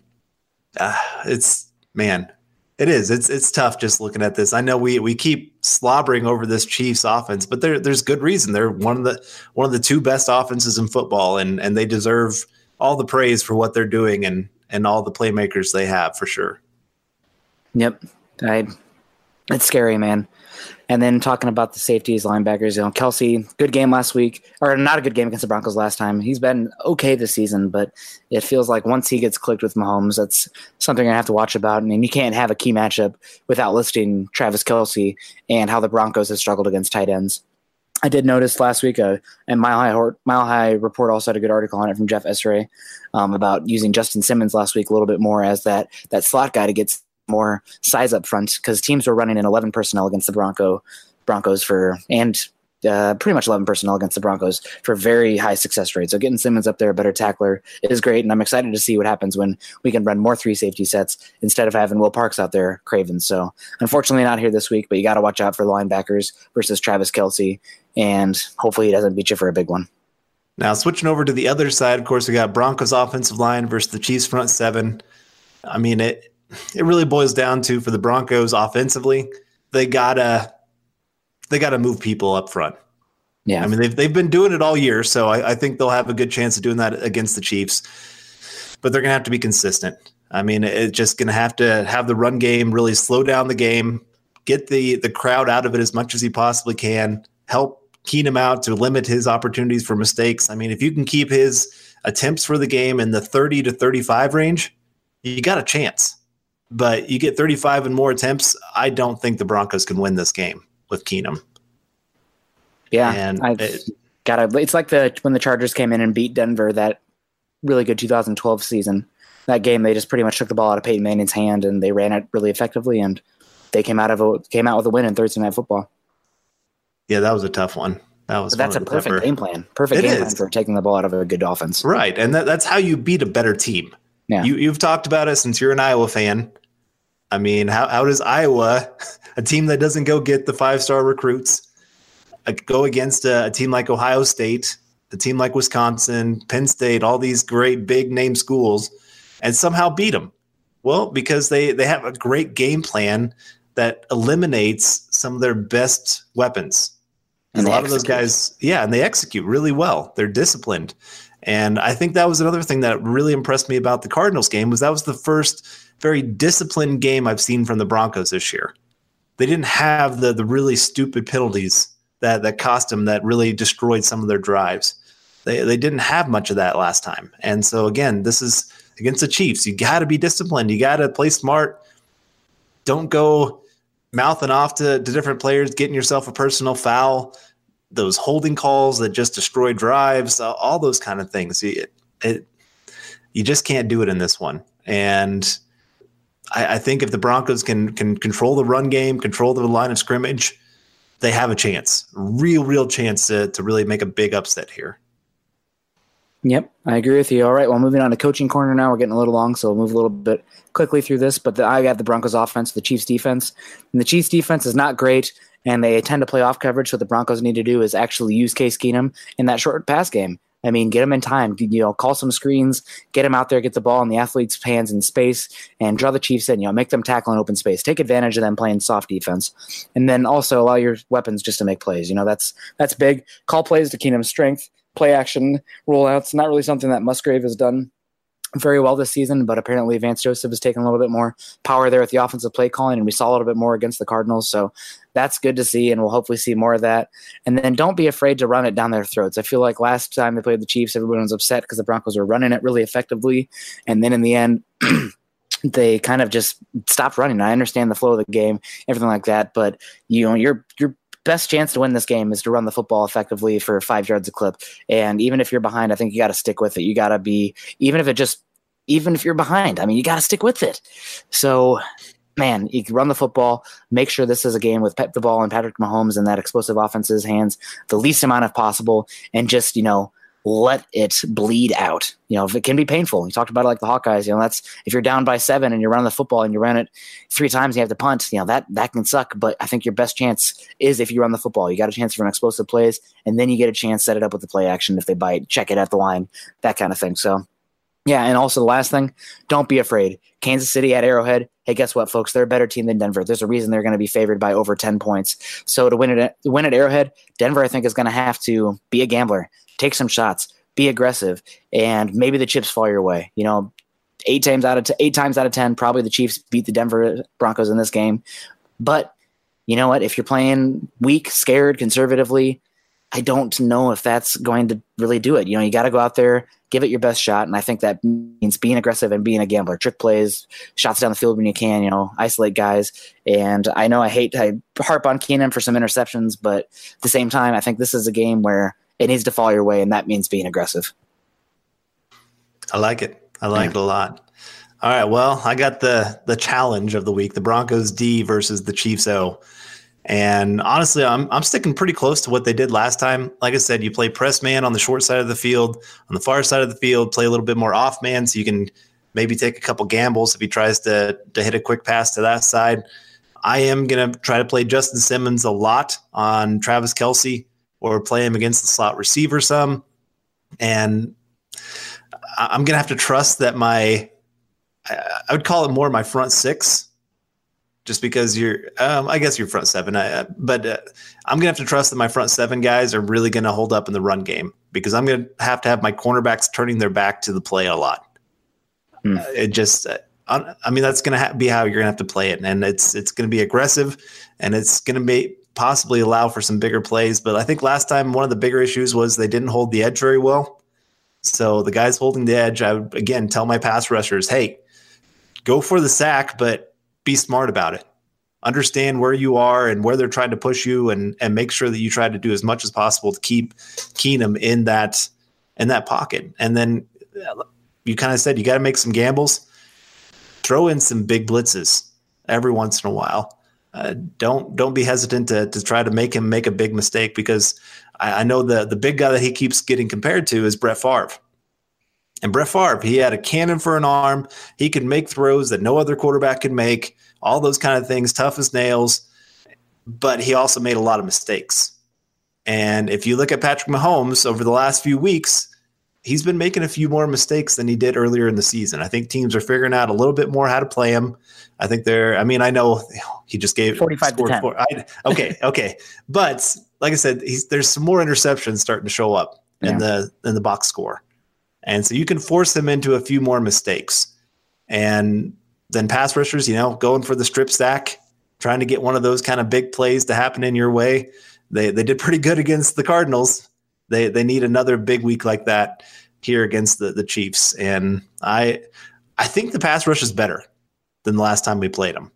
[SPEAKER 2] uh, it's man, it is. It's it's tough just looking at this. I know we we keep slobbering over this Chiefs offense, but there there's good reason. They're one of the one of the two best offenses in football, and and they deserve all the praise for what they're doing and and all the playmakers they have for sure.
[SPEAKER 3] Yep, I. It's scary, man. And then talking about the safeties, linebackers, you know, Kelce, good game last week, or not a good game against the Broncos last time. He's been okay this season, but it feels like once he gets clicked with Mahomes, that's something I have to watch about. And you can't have a key matchup without listing Travis Kelce and how the Broncos have struggled against tight ends. I did notice last week, uh, and Mile High, Mile High Report also had a good article on it from Jeff Essary um, about using Justin Simmons last week a little bit more as that that slot guy to get more size up front because teams were running in 11 personnel against the Bronco Broncos for and uh, pretty much 11 personnel against the Broncos for very high success rate. So getting Simmons up there, a better tackler, is great, and I'm excited to see what happens when we can run more three safety sets instead of having Will Parks out there Craven. So unfortunately, not here this week, but you got to watch out for the linebackers versus Travis Kelce, and hopefully he doesn't beat you for a big one.
[SPEAKER 2] Now switching over to the other side, of course, we got Broncos offensive line versus the Chiefs front seven. I mean it it really boils down to for the Broncos offensively, they gotta they gotta move people up front. Yeah, I mean they've they've been doing it all year, so I, I think they'll have a good chance of doing that against the Chiefs. But they're gonna have to be consistent. I mean, it's just gonna have to have the run game really slow down the game, get the the crowd out of it as much as he possibly can, help Keenum out to limit his opportunities for mistakes. I mean, if you can keep his attempts for the game in the 30 to 35 range, you got a chance but you get 35 and more attempts. I don't think the Broncos can win this game with Keenum.
[SPEAKER 3] Yeah, and I gotta. It's like the when the Chargers came in and beat Denver that really good 2012 season. That game, they just pretty much took the ball out of Peyton Manning's hand and they ran it really effectively, and they came out of a, came out with a win in Thursday Night Football.
[SPEAKER 2] Yeah, that was a tough one. That was
[SPEAKER 3] that's a perfect game plan. Perfect it game is. plan for taking the ball out of a good offense.
[SPEAKER 2] Right, and that, that's how you beat a better team. Yeah. You, you've talked about it since you're an Iowa fan. I mean, how, how does Iowa, a team that doesn't go get the five star recruits, uh, go against a, a, team like Ohio State, a team like Wisconsin, Penn State, all these great big name schools, and somehow beat them? Well, because they, they have a great game plan that eliminates some of their best weapons. And a lot execute. of those guys, yeah, and they execute really well. They're disciplined. And I think that was another thing that really impressed me about the Cardinals game was that was the first very disciplined game I've seen from the Broncos this year. They didn't have the the really stupid penalties that that cost them that really destroyed some of their drives. They they didn't have much of that last time. And so again, this is against the Chiefs. You got to be disciplined. You got to play smart. Don't go mouthing off to, to different players, getting yourself a personal foul those holding calls that just destroy drives, all those kind of things. It, it, you just can't do it in this one. And I, I, think if the Broncos can can control the run game, control the line of scrimmage, they have a chance, real, real chance to to really make a big upset here.
[SPEAKER 3] Yep, I agree with you. All right, well, moving on to coaching corner now. We're getting a little long, so we'll move a little bit quickly through this. But the, I got the Broncos offense, the Chiefs defense, and the Chiefs defense is not great and they tend to play off coverage. So the Broncos need to do is actually use Case Keenum in that short pass game. I mean, get him in time. You know, call some screens, get him out there, get the ball in the athlete's hands in space, and draw the Chiefs in. You know, make them tackle in open space. Take advantage of them playing soft defense, and then also allow your weapons just to make plays. You know, that's that's big. Call plays to Keenum's strength, play action rollouts. Not really something that Musgrave has done very well this season, but apparently Vance Joseph has taken a little bit more power there at the offensive play calling, and we saw a little bit more against the Cardinals. So that's good to see, and we'll hopefully see more of that. And then don't be afraid to run it down their throats. I feel like last time they played the Chiefs, everyone was upset because the Broncos were running it really effectively, and then in the end. they kind of just stopped running. I understand the flow of the game, everything like that, but you know, your your best chance to win this game is to run the football effectively for five yards a clip. And even if you're behind, I think you got to stick with it. You got to be, even if it just even if you're behind. I mean, you got to stick with it. So, man, you can run the football. Make sure this is a game with Pep the ball and Patrick Mahomes and that explosive offense's hands the least amount of possible, and just you know let it bleed out. You know, if it can be painful. You talked about it like the Hawkeyes. You know, that's if you're down by seven and you're running the football and you run it three times, and you have to punt. You know that that can suck. But I think your best chance is if you run the football. You got a chance for an explosive plays, and then you get a chance set it up with the play action if they bite, check it at the line, that kind of thing. So. Yeah, and also the last thing, don't be afraid. Kansas City at Arrowhead. Hey, guess what, folks? They're a better team than Denver. There's a reason they're going to be favored by over ten points. So to win it, at, win at Arrowhead, Denver, I think, is going to have to be a gambler, take some shots, be aggressive, and maybe the chips fall your way. You know, eight times out of t- eight times out of ten, probably the Chiefs beat the Denver Broncos in this game. But you know what? If you're playing weak, scared, conservatively, I don't know if that's going to really do it. You know, you got to go out there, give it your best shot, and I think that means being aggressive and being a gambler. Trick plays, shots down the field when you can. You know, isolate guys. And I know I hate I harp on Keenum for some interceptions, but at the same time, I think this is a game where it needs to fall your way, and that means being aggressive.
[SPEAKER 2] I like it. I like yeah. it a lot. All right. Well, I got the the challenge of the week: the Broncos D versus the Chiefs O. And honestly, I'm I'm sticking pretty close to what they did last time. Like I said, you play press man on the short side of the field, on the far side of the field, play a little bit more off man, so you can maybe take a couple gambles if he tries to to hit a quick pass to that side. I am gonna try to play Justin Simmons a lot on Travis Kelce or play him against the slot receiver some. And I'm going to have to trust that my, I would call it more my front six, just because you're, um, I guess you're front seven. I, but uh, I'm going to have to trust that my front seven guys are really going to hold up in the run game because I'm going to have to have my cornerbacks turning their back to the play a lot. Hmm. Uh, it just, uh, I mean, that's going to ha- be how you're going to have to play it, and it's it's going to be aggressive, and it's going to be possibly allow for some bigger plays. But I think last time one of the bigger issues was they didn't hold the edge very well. So the guys holding the edge, I would again tell my pass rushers, hey, go for the sack, but be smart about it. Understand where you are and where they're trying to push you, and and make sure that you try to do as much as possible to keep Keenum in that in that pocket. And then you kind of said you got to make some gambles. Throw in some big blitzes every once in a while uh, don't don't be hesitant to to try to make him make a big mistake because I, I, know the the big guy that he keeps getting compared to is Brett Favre. And Brett Favre, he had a cannon for an arm. He could make throws that no other quarterback could make. All those kind of things, tough as nails. But he also made a lot of mistakes. And if you look at Patrick Mahomes over the last few weeks, he's been making a few more mistakes than he did earlier in the season. I think teams are figuring out a little bit more how to play him. I think they're. I mean, I know he just gave
[SPEAKER 3] 45 to 10. Four,
[SPEAKER 2] I, okay, okay, but like I said, there's some more interceptions starting to show up yeah. in the in the box score, and so you can force them into a few more mistakes, and then pass rushers, you know, going for the strip sack, trying to get one of those kind of big plays to happen in your way. They they did pretty good against the Cardinals. They they need another big week like that here against the the Chiefs, and I I think the pass rush is better than the last time we played them.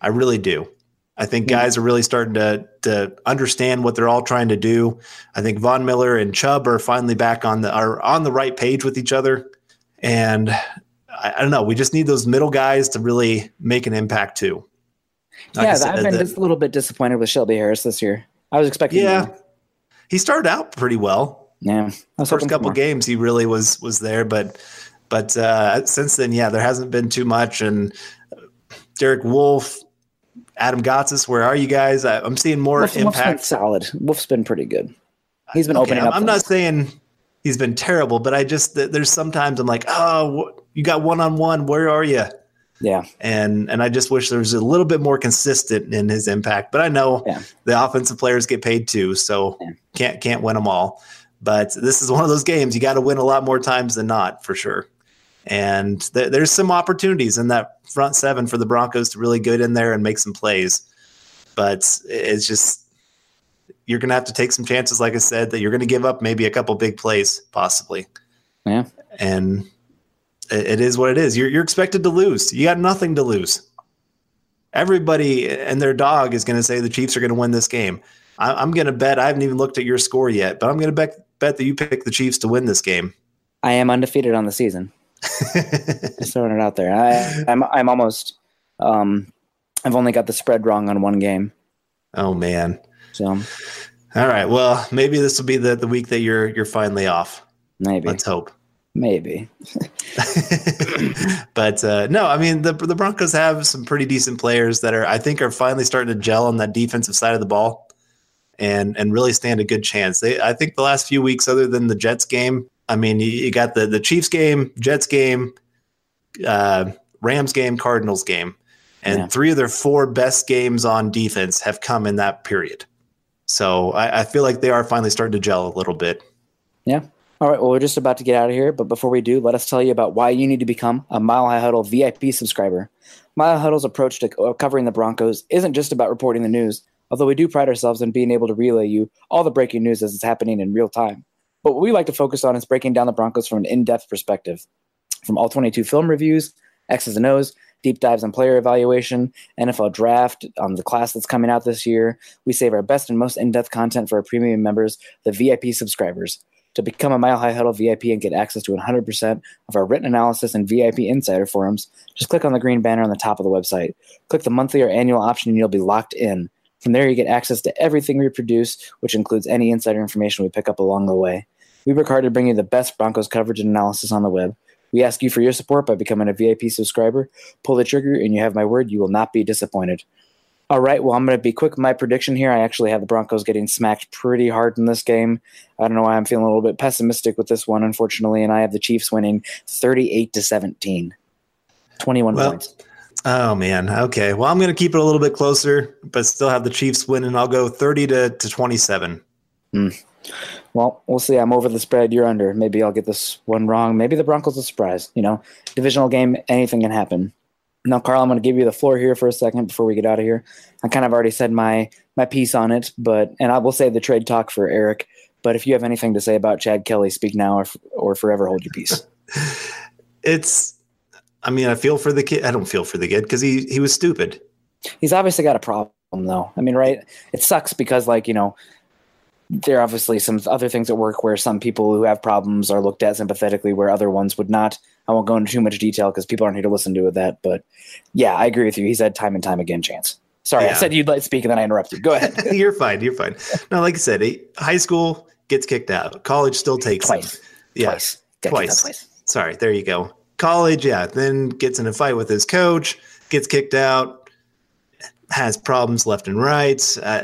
[SPEAKER 2] I really do. I think guys are really starting to to understand what they're all trying to do. I think Von Miller and Chubb are finally back on the are on the right page with each other, and I, I don't know. We just need those middle guys to really make an impact too.
[SPEAKER 3] Like yeah, said, I've been the, just a little bit disappointed with Shelby Harris this year. I was expecting.
[SPEAKER 2] Yeah, he started out pretty well.
[SPEAKER 3] Yeah,
[SPEAKER 2] first couple games he really was was there, but but uh, since then, yeah, there hasn't been too much. And Derek Wolfe, Adam Gotsis, where are you guys? I, am seeing more Wolf, impact.
[SPEAKER 3] Wolf's solid. Wolf's been pretty good. He's been okay, opening
[SPEAKER 2] up. I'm not saying he's been terrible, but I just there's sometimes I'm like, oh, you got one on one. Where are you?
[SPEAKER 3] Yeah.
[SPEAKER 2] And and I just wish there was a little bit more consistent in his impact. But I know yeah. the offensive players get paid too, so yeah. can't can't win them all. But this is one of those games you got to win a lot more times than not for sure. And th- there's some opportunities in that front seven for the Broncos to really get in there and make some plays. But it's just, you're going to have to take some chances, like I said, that you're going to give up maybe a couple big plays, possibly.
[SPEAKER 3] Yeah.
[SPEAKER 2] And it, it is what it is. You're, you're expected to lose. You got nothing to lose. Everybody and their dog is going to say the Chiefs are going to win this game. I, am going to bet. I haven't even looked at your score yet, but I'm going to bet bet that you pick the Chiefs to win this game.
[SPEAKER 3] I am undefeated on the season. Just throwing it out there. I, I'm I'm almost. Um, I've only got the spread wrong on one game.
[SPEAKER 2] Oh man.
[SPEAKER 3] So.
[SPEAKER 2] All right. Well, maybe this will be the, the week that you're you're finally off.
[SPEAKER 3] Maybe.
[SPEAKER 2] Let's hope.
[SPEAKER 3] Maybe.
[SPEAKER 2] but uh, no, I mean the the Broncos have some pretty decent players that are I think are finally starting to gel on that defensive side of the ball, and and really stand a good chance. They I think the last few weeks, other than the Jets game, I mean you, you got the the Chiefs game, Jets game, uh, Rams game, Cardinals game, and
[SPEAKER 3] Yeah.
[SPEAKER 2] three of their four best games on defense have come in that period. So I, I feel like they are finally starting to gel a little bit.
[SPEAKER 3] Yeah. All right. Well, we're just about to get out of here, but before we do, let us tell you about why you need to become a Mile High Huddle VIP subscriber. Mile High Huddle's approach to covering the Broncos isn't just about reporting the news, although we do pride ourselves in being able to relay you all the breaking news as it's happening in real time. But what we like to focus on is breaking down the Broncos from an in depth perspective. From all 22 film reviews, X's and O's, deep dives on player evaluation, NFL draft on the class that's coming out this year, we save our best and most in depth content for our premium members, the VIP subscribers. To become a Mile High Huddle VIP and get access to 100% of our written analysis and VIP insider forums, just click on the green banner on the top of the website. Click the monthly or annual option and you'll be locked in. From there, you get access to everything we produce, which includes any insider information we pick up along the way. We work hard to bring you the best Broncos coverage and analysis on the web. We ask you for your support by becoming a VIP subscriber. Pull the trigger, and you have my word, you will not be disappointed. All right, well, I'm going to be quick with my prediction here. I actually have the Broncos getting smacked pretty hard in this game. I don't know why I'm feeling a little bit pessimistic with this one, unfortunately, and I have the Chiefs winning 38 to 17. 21
[SPEAKER 2] Well,
[SPEAKER 3] points.
[SPEAKER 2] Oh man. Okay. Well, I'm going to keep it a little bit closer, but still have the Chiefs win, and I'll go 30 to, to 27. Hmm.
[SPEAKER 3] Well, we'll see. I'm over the spread. You're under. Maybe I'll get this one wrong. Maybe the Broncos will surprise. You know, divisional game, anything can happen. Now, Carl, I'm going to give you the floor here for a second before we get out of here. I kind of already said my my piece on it, but and I will say the trade talk for Eric. But if you have anything to say about Chad Kelly, speak now or, or forever hold your peace.
[SPEAKER 2] It's, I mean, I feel for the kid. I don't feel for the kid because he, he was stupid.
[SPEAKER 3] He's obviously got a problem, though. I mean, right? It sucks because, like, you know, there are obviously some other things at work where some people who have problems are looked at sympathetically, where other ones would not. I won't go into too much detail because people aren't here to listen to that. But yeah, I agree with you. He's had time and time again chance. Sorry, I said you'd let speak and then I interrupted. Go ahead.
[SPEAKER 2] you're fine. You're fine. No, like I said, high school gets kicked out. College still takes.
[SPEAKER 3] Twice.
[SPEAKER 2] Yeah.
[SPEAKER 3] Twice. Got kicked out
[SPEAKER 2] Twice.
[SPEAKER 3] twice.
[SPEAKER 2] Sorry. There you go. College. Yeah. Then gets in a fight with his coach, gets kicked out, has problems left and right, uh,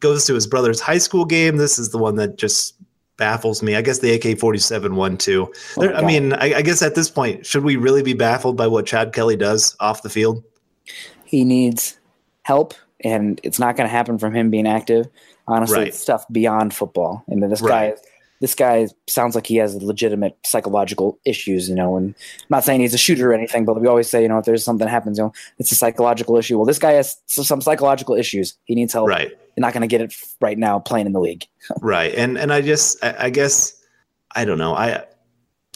[SPEAKER 2] goes to his brother's high school game. This is the one that just baffles me. I guess the AK 47 one too.
[SPEAKER 3] Oh
[SPEAKER 2] There- I mean, I, I guess at this point, should we really be baffled by what Chad Kelly does off the field?
[SPEAKER 3] He needs help, and it's not going to happen from him being active. Honestly,
[SPEAKER 2] Right.
[SPEAKER 3] it's stuff beyond football. I mean, this
[SPEAKER 2] Right.
[SPEAKER 3] guy, this guy sounds like he has legitimate psychological issues. You know, and I'm not saying he's a shooter or anything, but we always say, you know, if there's something that happens, you know, it's a psychological issue. Well, this guy has some psychological issues. He needs help.
[SPEAKER 2] Right.
[SPEAKER 3] You're not going to get it right now playing in the league.
[SPEAKER 2] right and and i just I, I guess i don't know i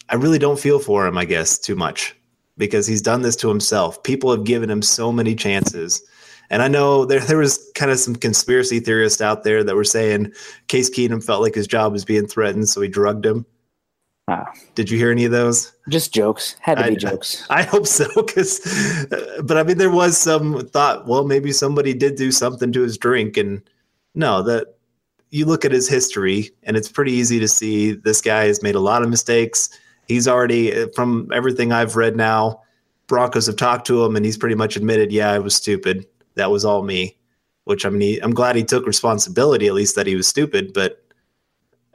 [SPEAKER 2] i really don't feel for him i guess too much because he's done this to himself people have given him so many chances and i know there there was kind of some conspiracy theorists out there that were saying case keenum felt like his job was being threatened so he drugged him
[SPEAKER 3] Ah.
[SPEAKER 2] did you hear any of those
[SPEAKER 3] Just jokes. Had to
[SPEAKER 2] I-
[SPEAKER 3] be jokes.
[SPEAKER 2] I hope so, because, but I mean, there was some thought. Well, maybe somebody did do something to his drink, and no, that you look at his history, and it's pretty easy to see this guy has made a lot of mistakes. He's already, from everything I've read now, Broncos have talked to him, and he's pretty much admitted, "Yeah, I was stupid. That was all me." Which I mean, he, I'm glad he took responsibility, at least that he was stupid. But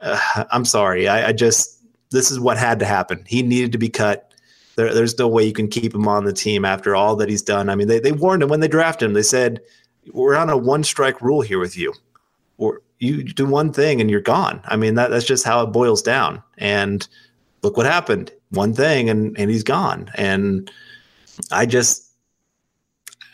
[SPEAKER 2] uh, I'm sorry, I, I just this is what had to happen. He needed to be cut. There, there's no way you can keep him on the team after all that he's done. I mean, they, they warned him when they drafted him. They said, "We're on a one strike rule here with you, or you do one thing and you're gone." I mean, that, that's just how it boils down. And look what happened: one thing and and he's gone. And I just,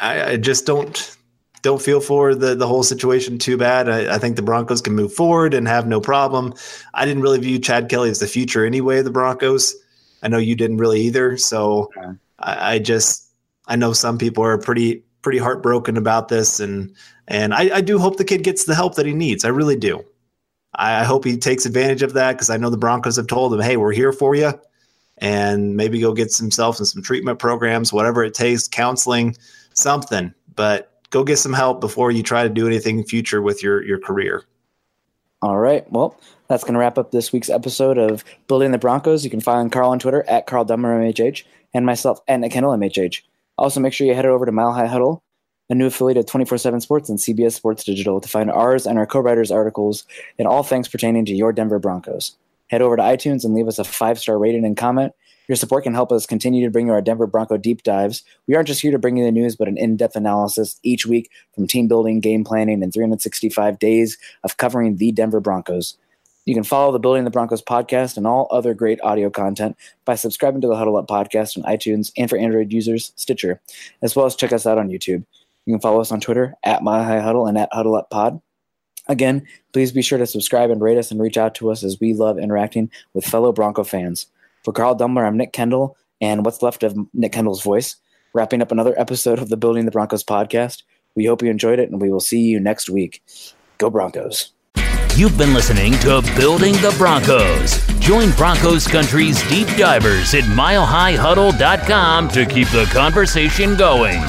[SPEAKER 2] I, I just don't don't feel for the the whole situation too bad. I, I think the Broncos can move forward and have no problem. I didn't really view Chad Kelly as the future anyway of the Broncos. I know you didn't really either. So. I, I just I know some people are pretty pretty heartbroken about this and and I, I do hope the kid gets the help that he needs. I really do. I, I hope he takes advantage of that because I know the Broncos have told him, hey, we're here for you. And maybe go get himself in some treatment programs, whatever it takes, counseling, something. But go get some help before you try to do anything in future with your your career.
[SPEAKER 3] All right. Well, that's going to wrap up this week's episode of Building the Broncos. You can find Carl on Twitter at Carl Dumler MHH and myself at Nick Kendell MHH. Also, make sure you head over to Mile High Huddle, a new affiliate of 24 7 Sports and CBS Sports Digital, to find ours and our co writers' articles and all things pertaining to your Denver Broncos. Head over to iTunes and leave us a five star rating and comment. Your support can help us continue to bring you our Denver Bronco deep dives. We aren't just here to bring you the news, but an in depth analysis each week from team building, game planning, and 365 days of covering the Denver Broncos. You can follow the Building the Broncos podcast and all other great audio content by subscribing to the Huddle Up podcast on iTunes and for Android users, Stitcher, as well as check us out on YouTube. You can follow us on Twitter at My Huddle and at Huddle Up Pod. Again, please be sure to subscribe and rate us and reach out to us as we love interacting with fellow Bronco fans. For Carl Dumler, I'm Nick Kendell, and what's left of Nick Kendell's voice, wrapping up another episode of the Building the Broncos podcast. We hope you enjoyed it, and we will see you next week. Go Broncos.
[SPEAKER 1] You've been listening to Building the Broncos. Join Broncos Country's deep divers at milehighhuddle.com to keep the conversation going.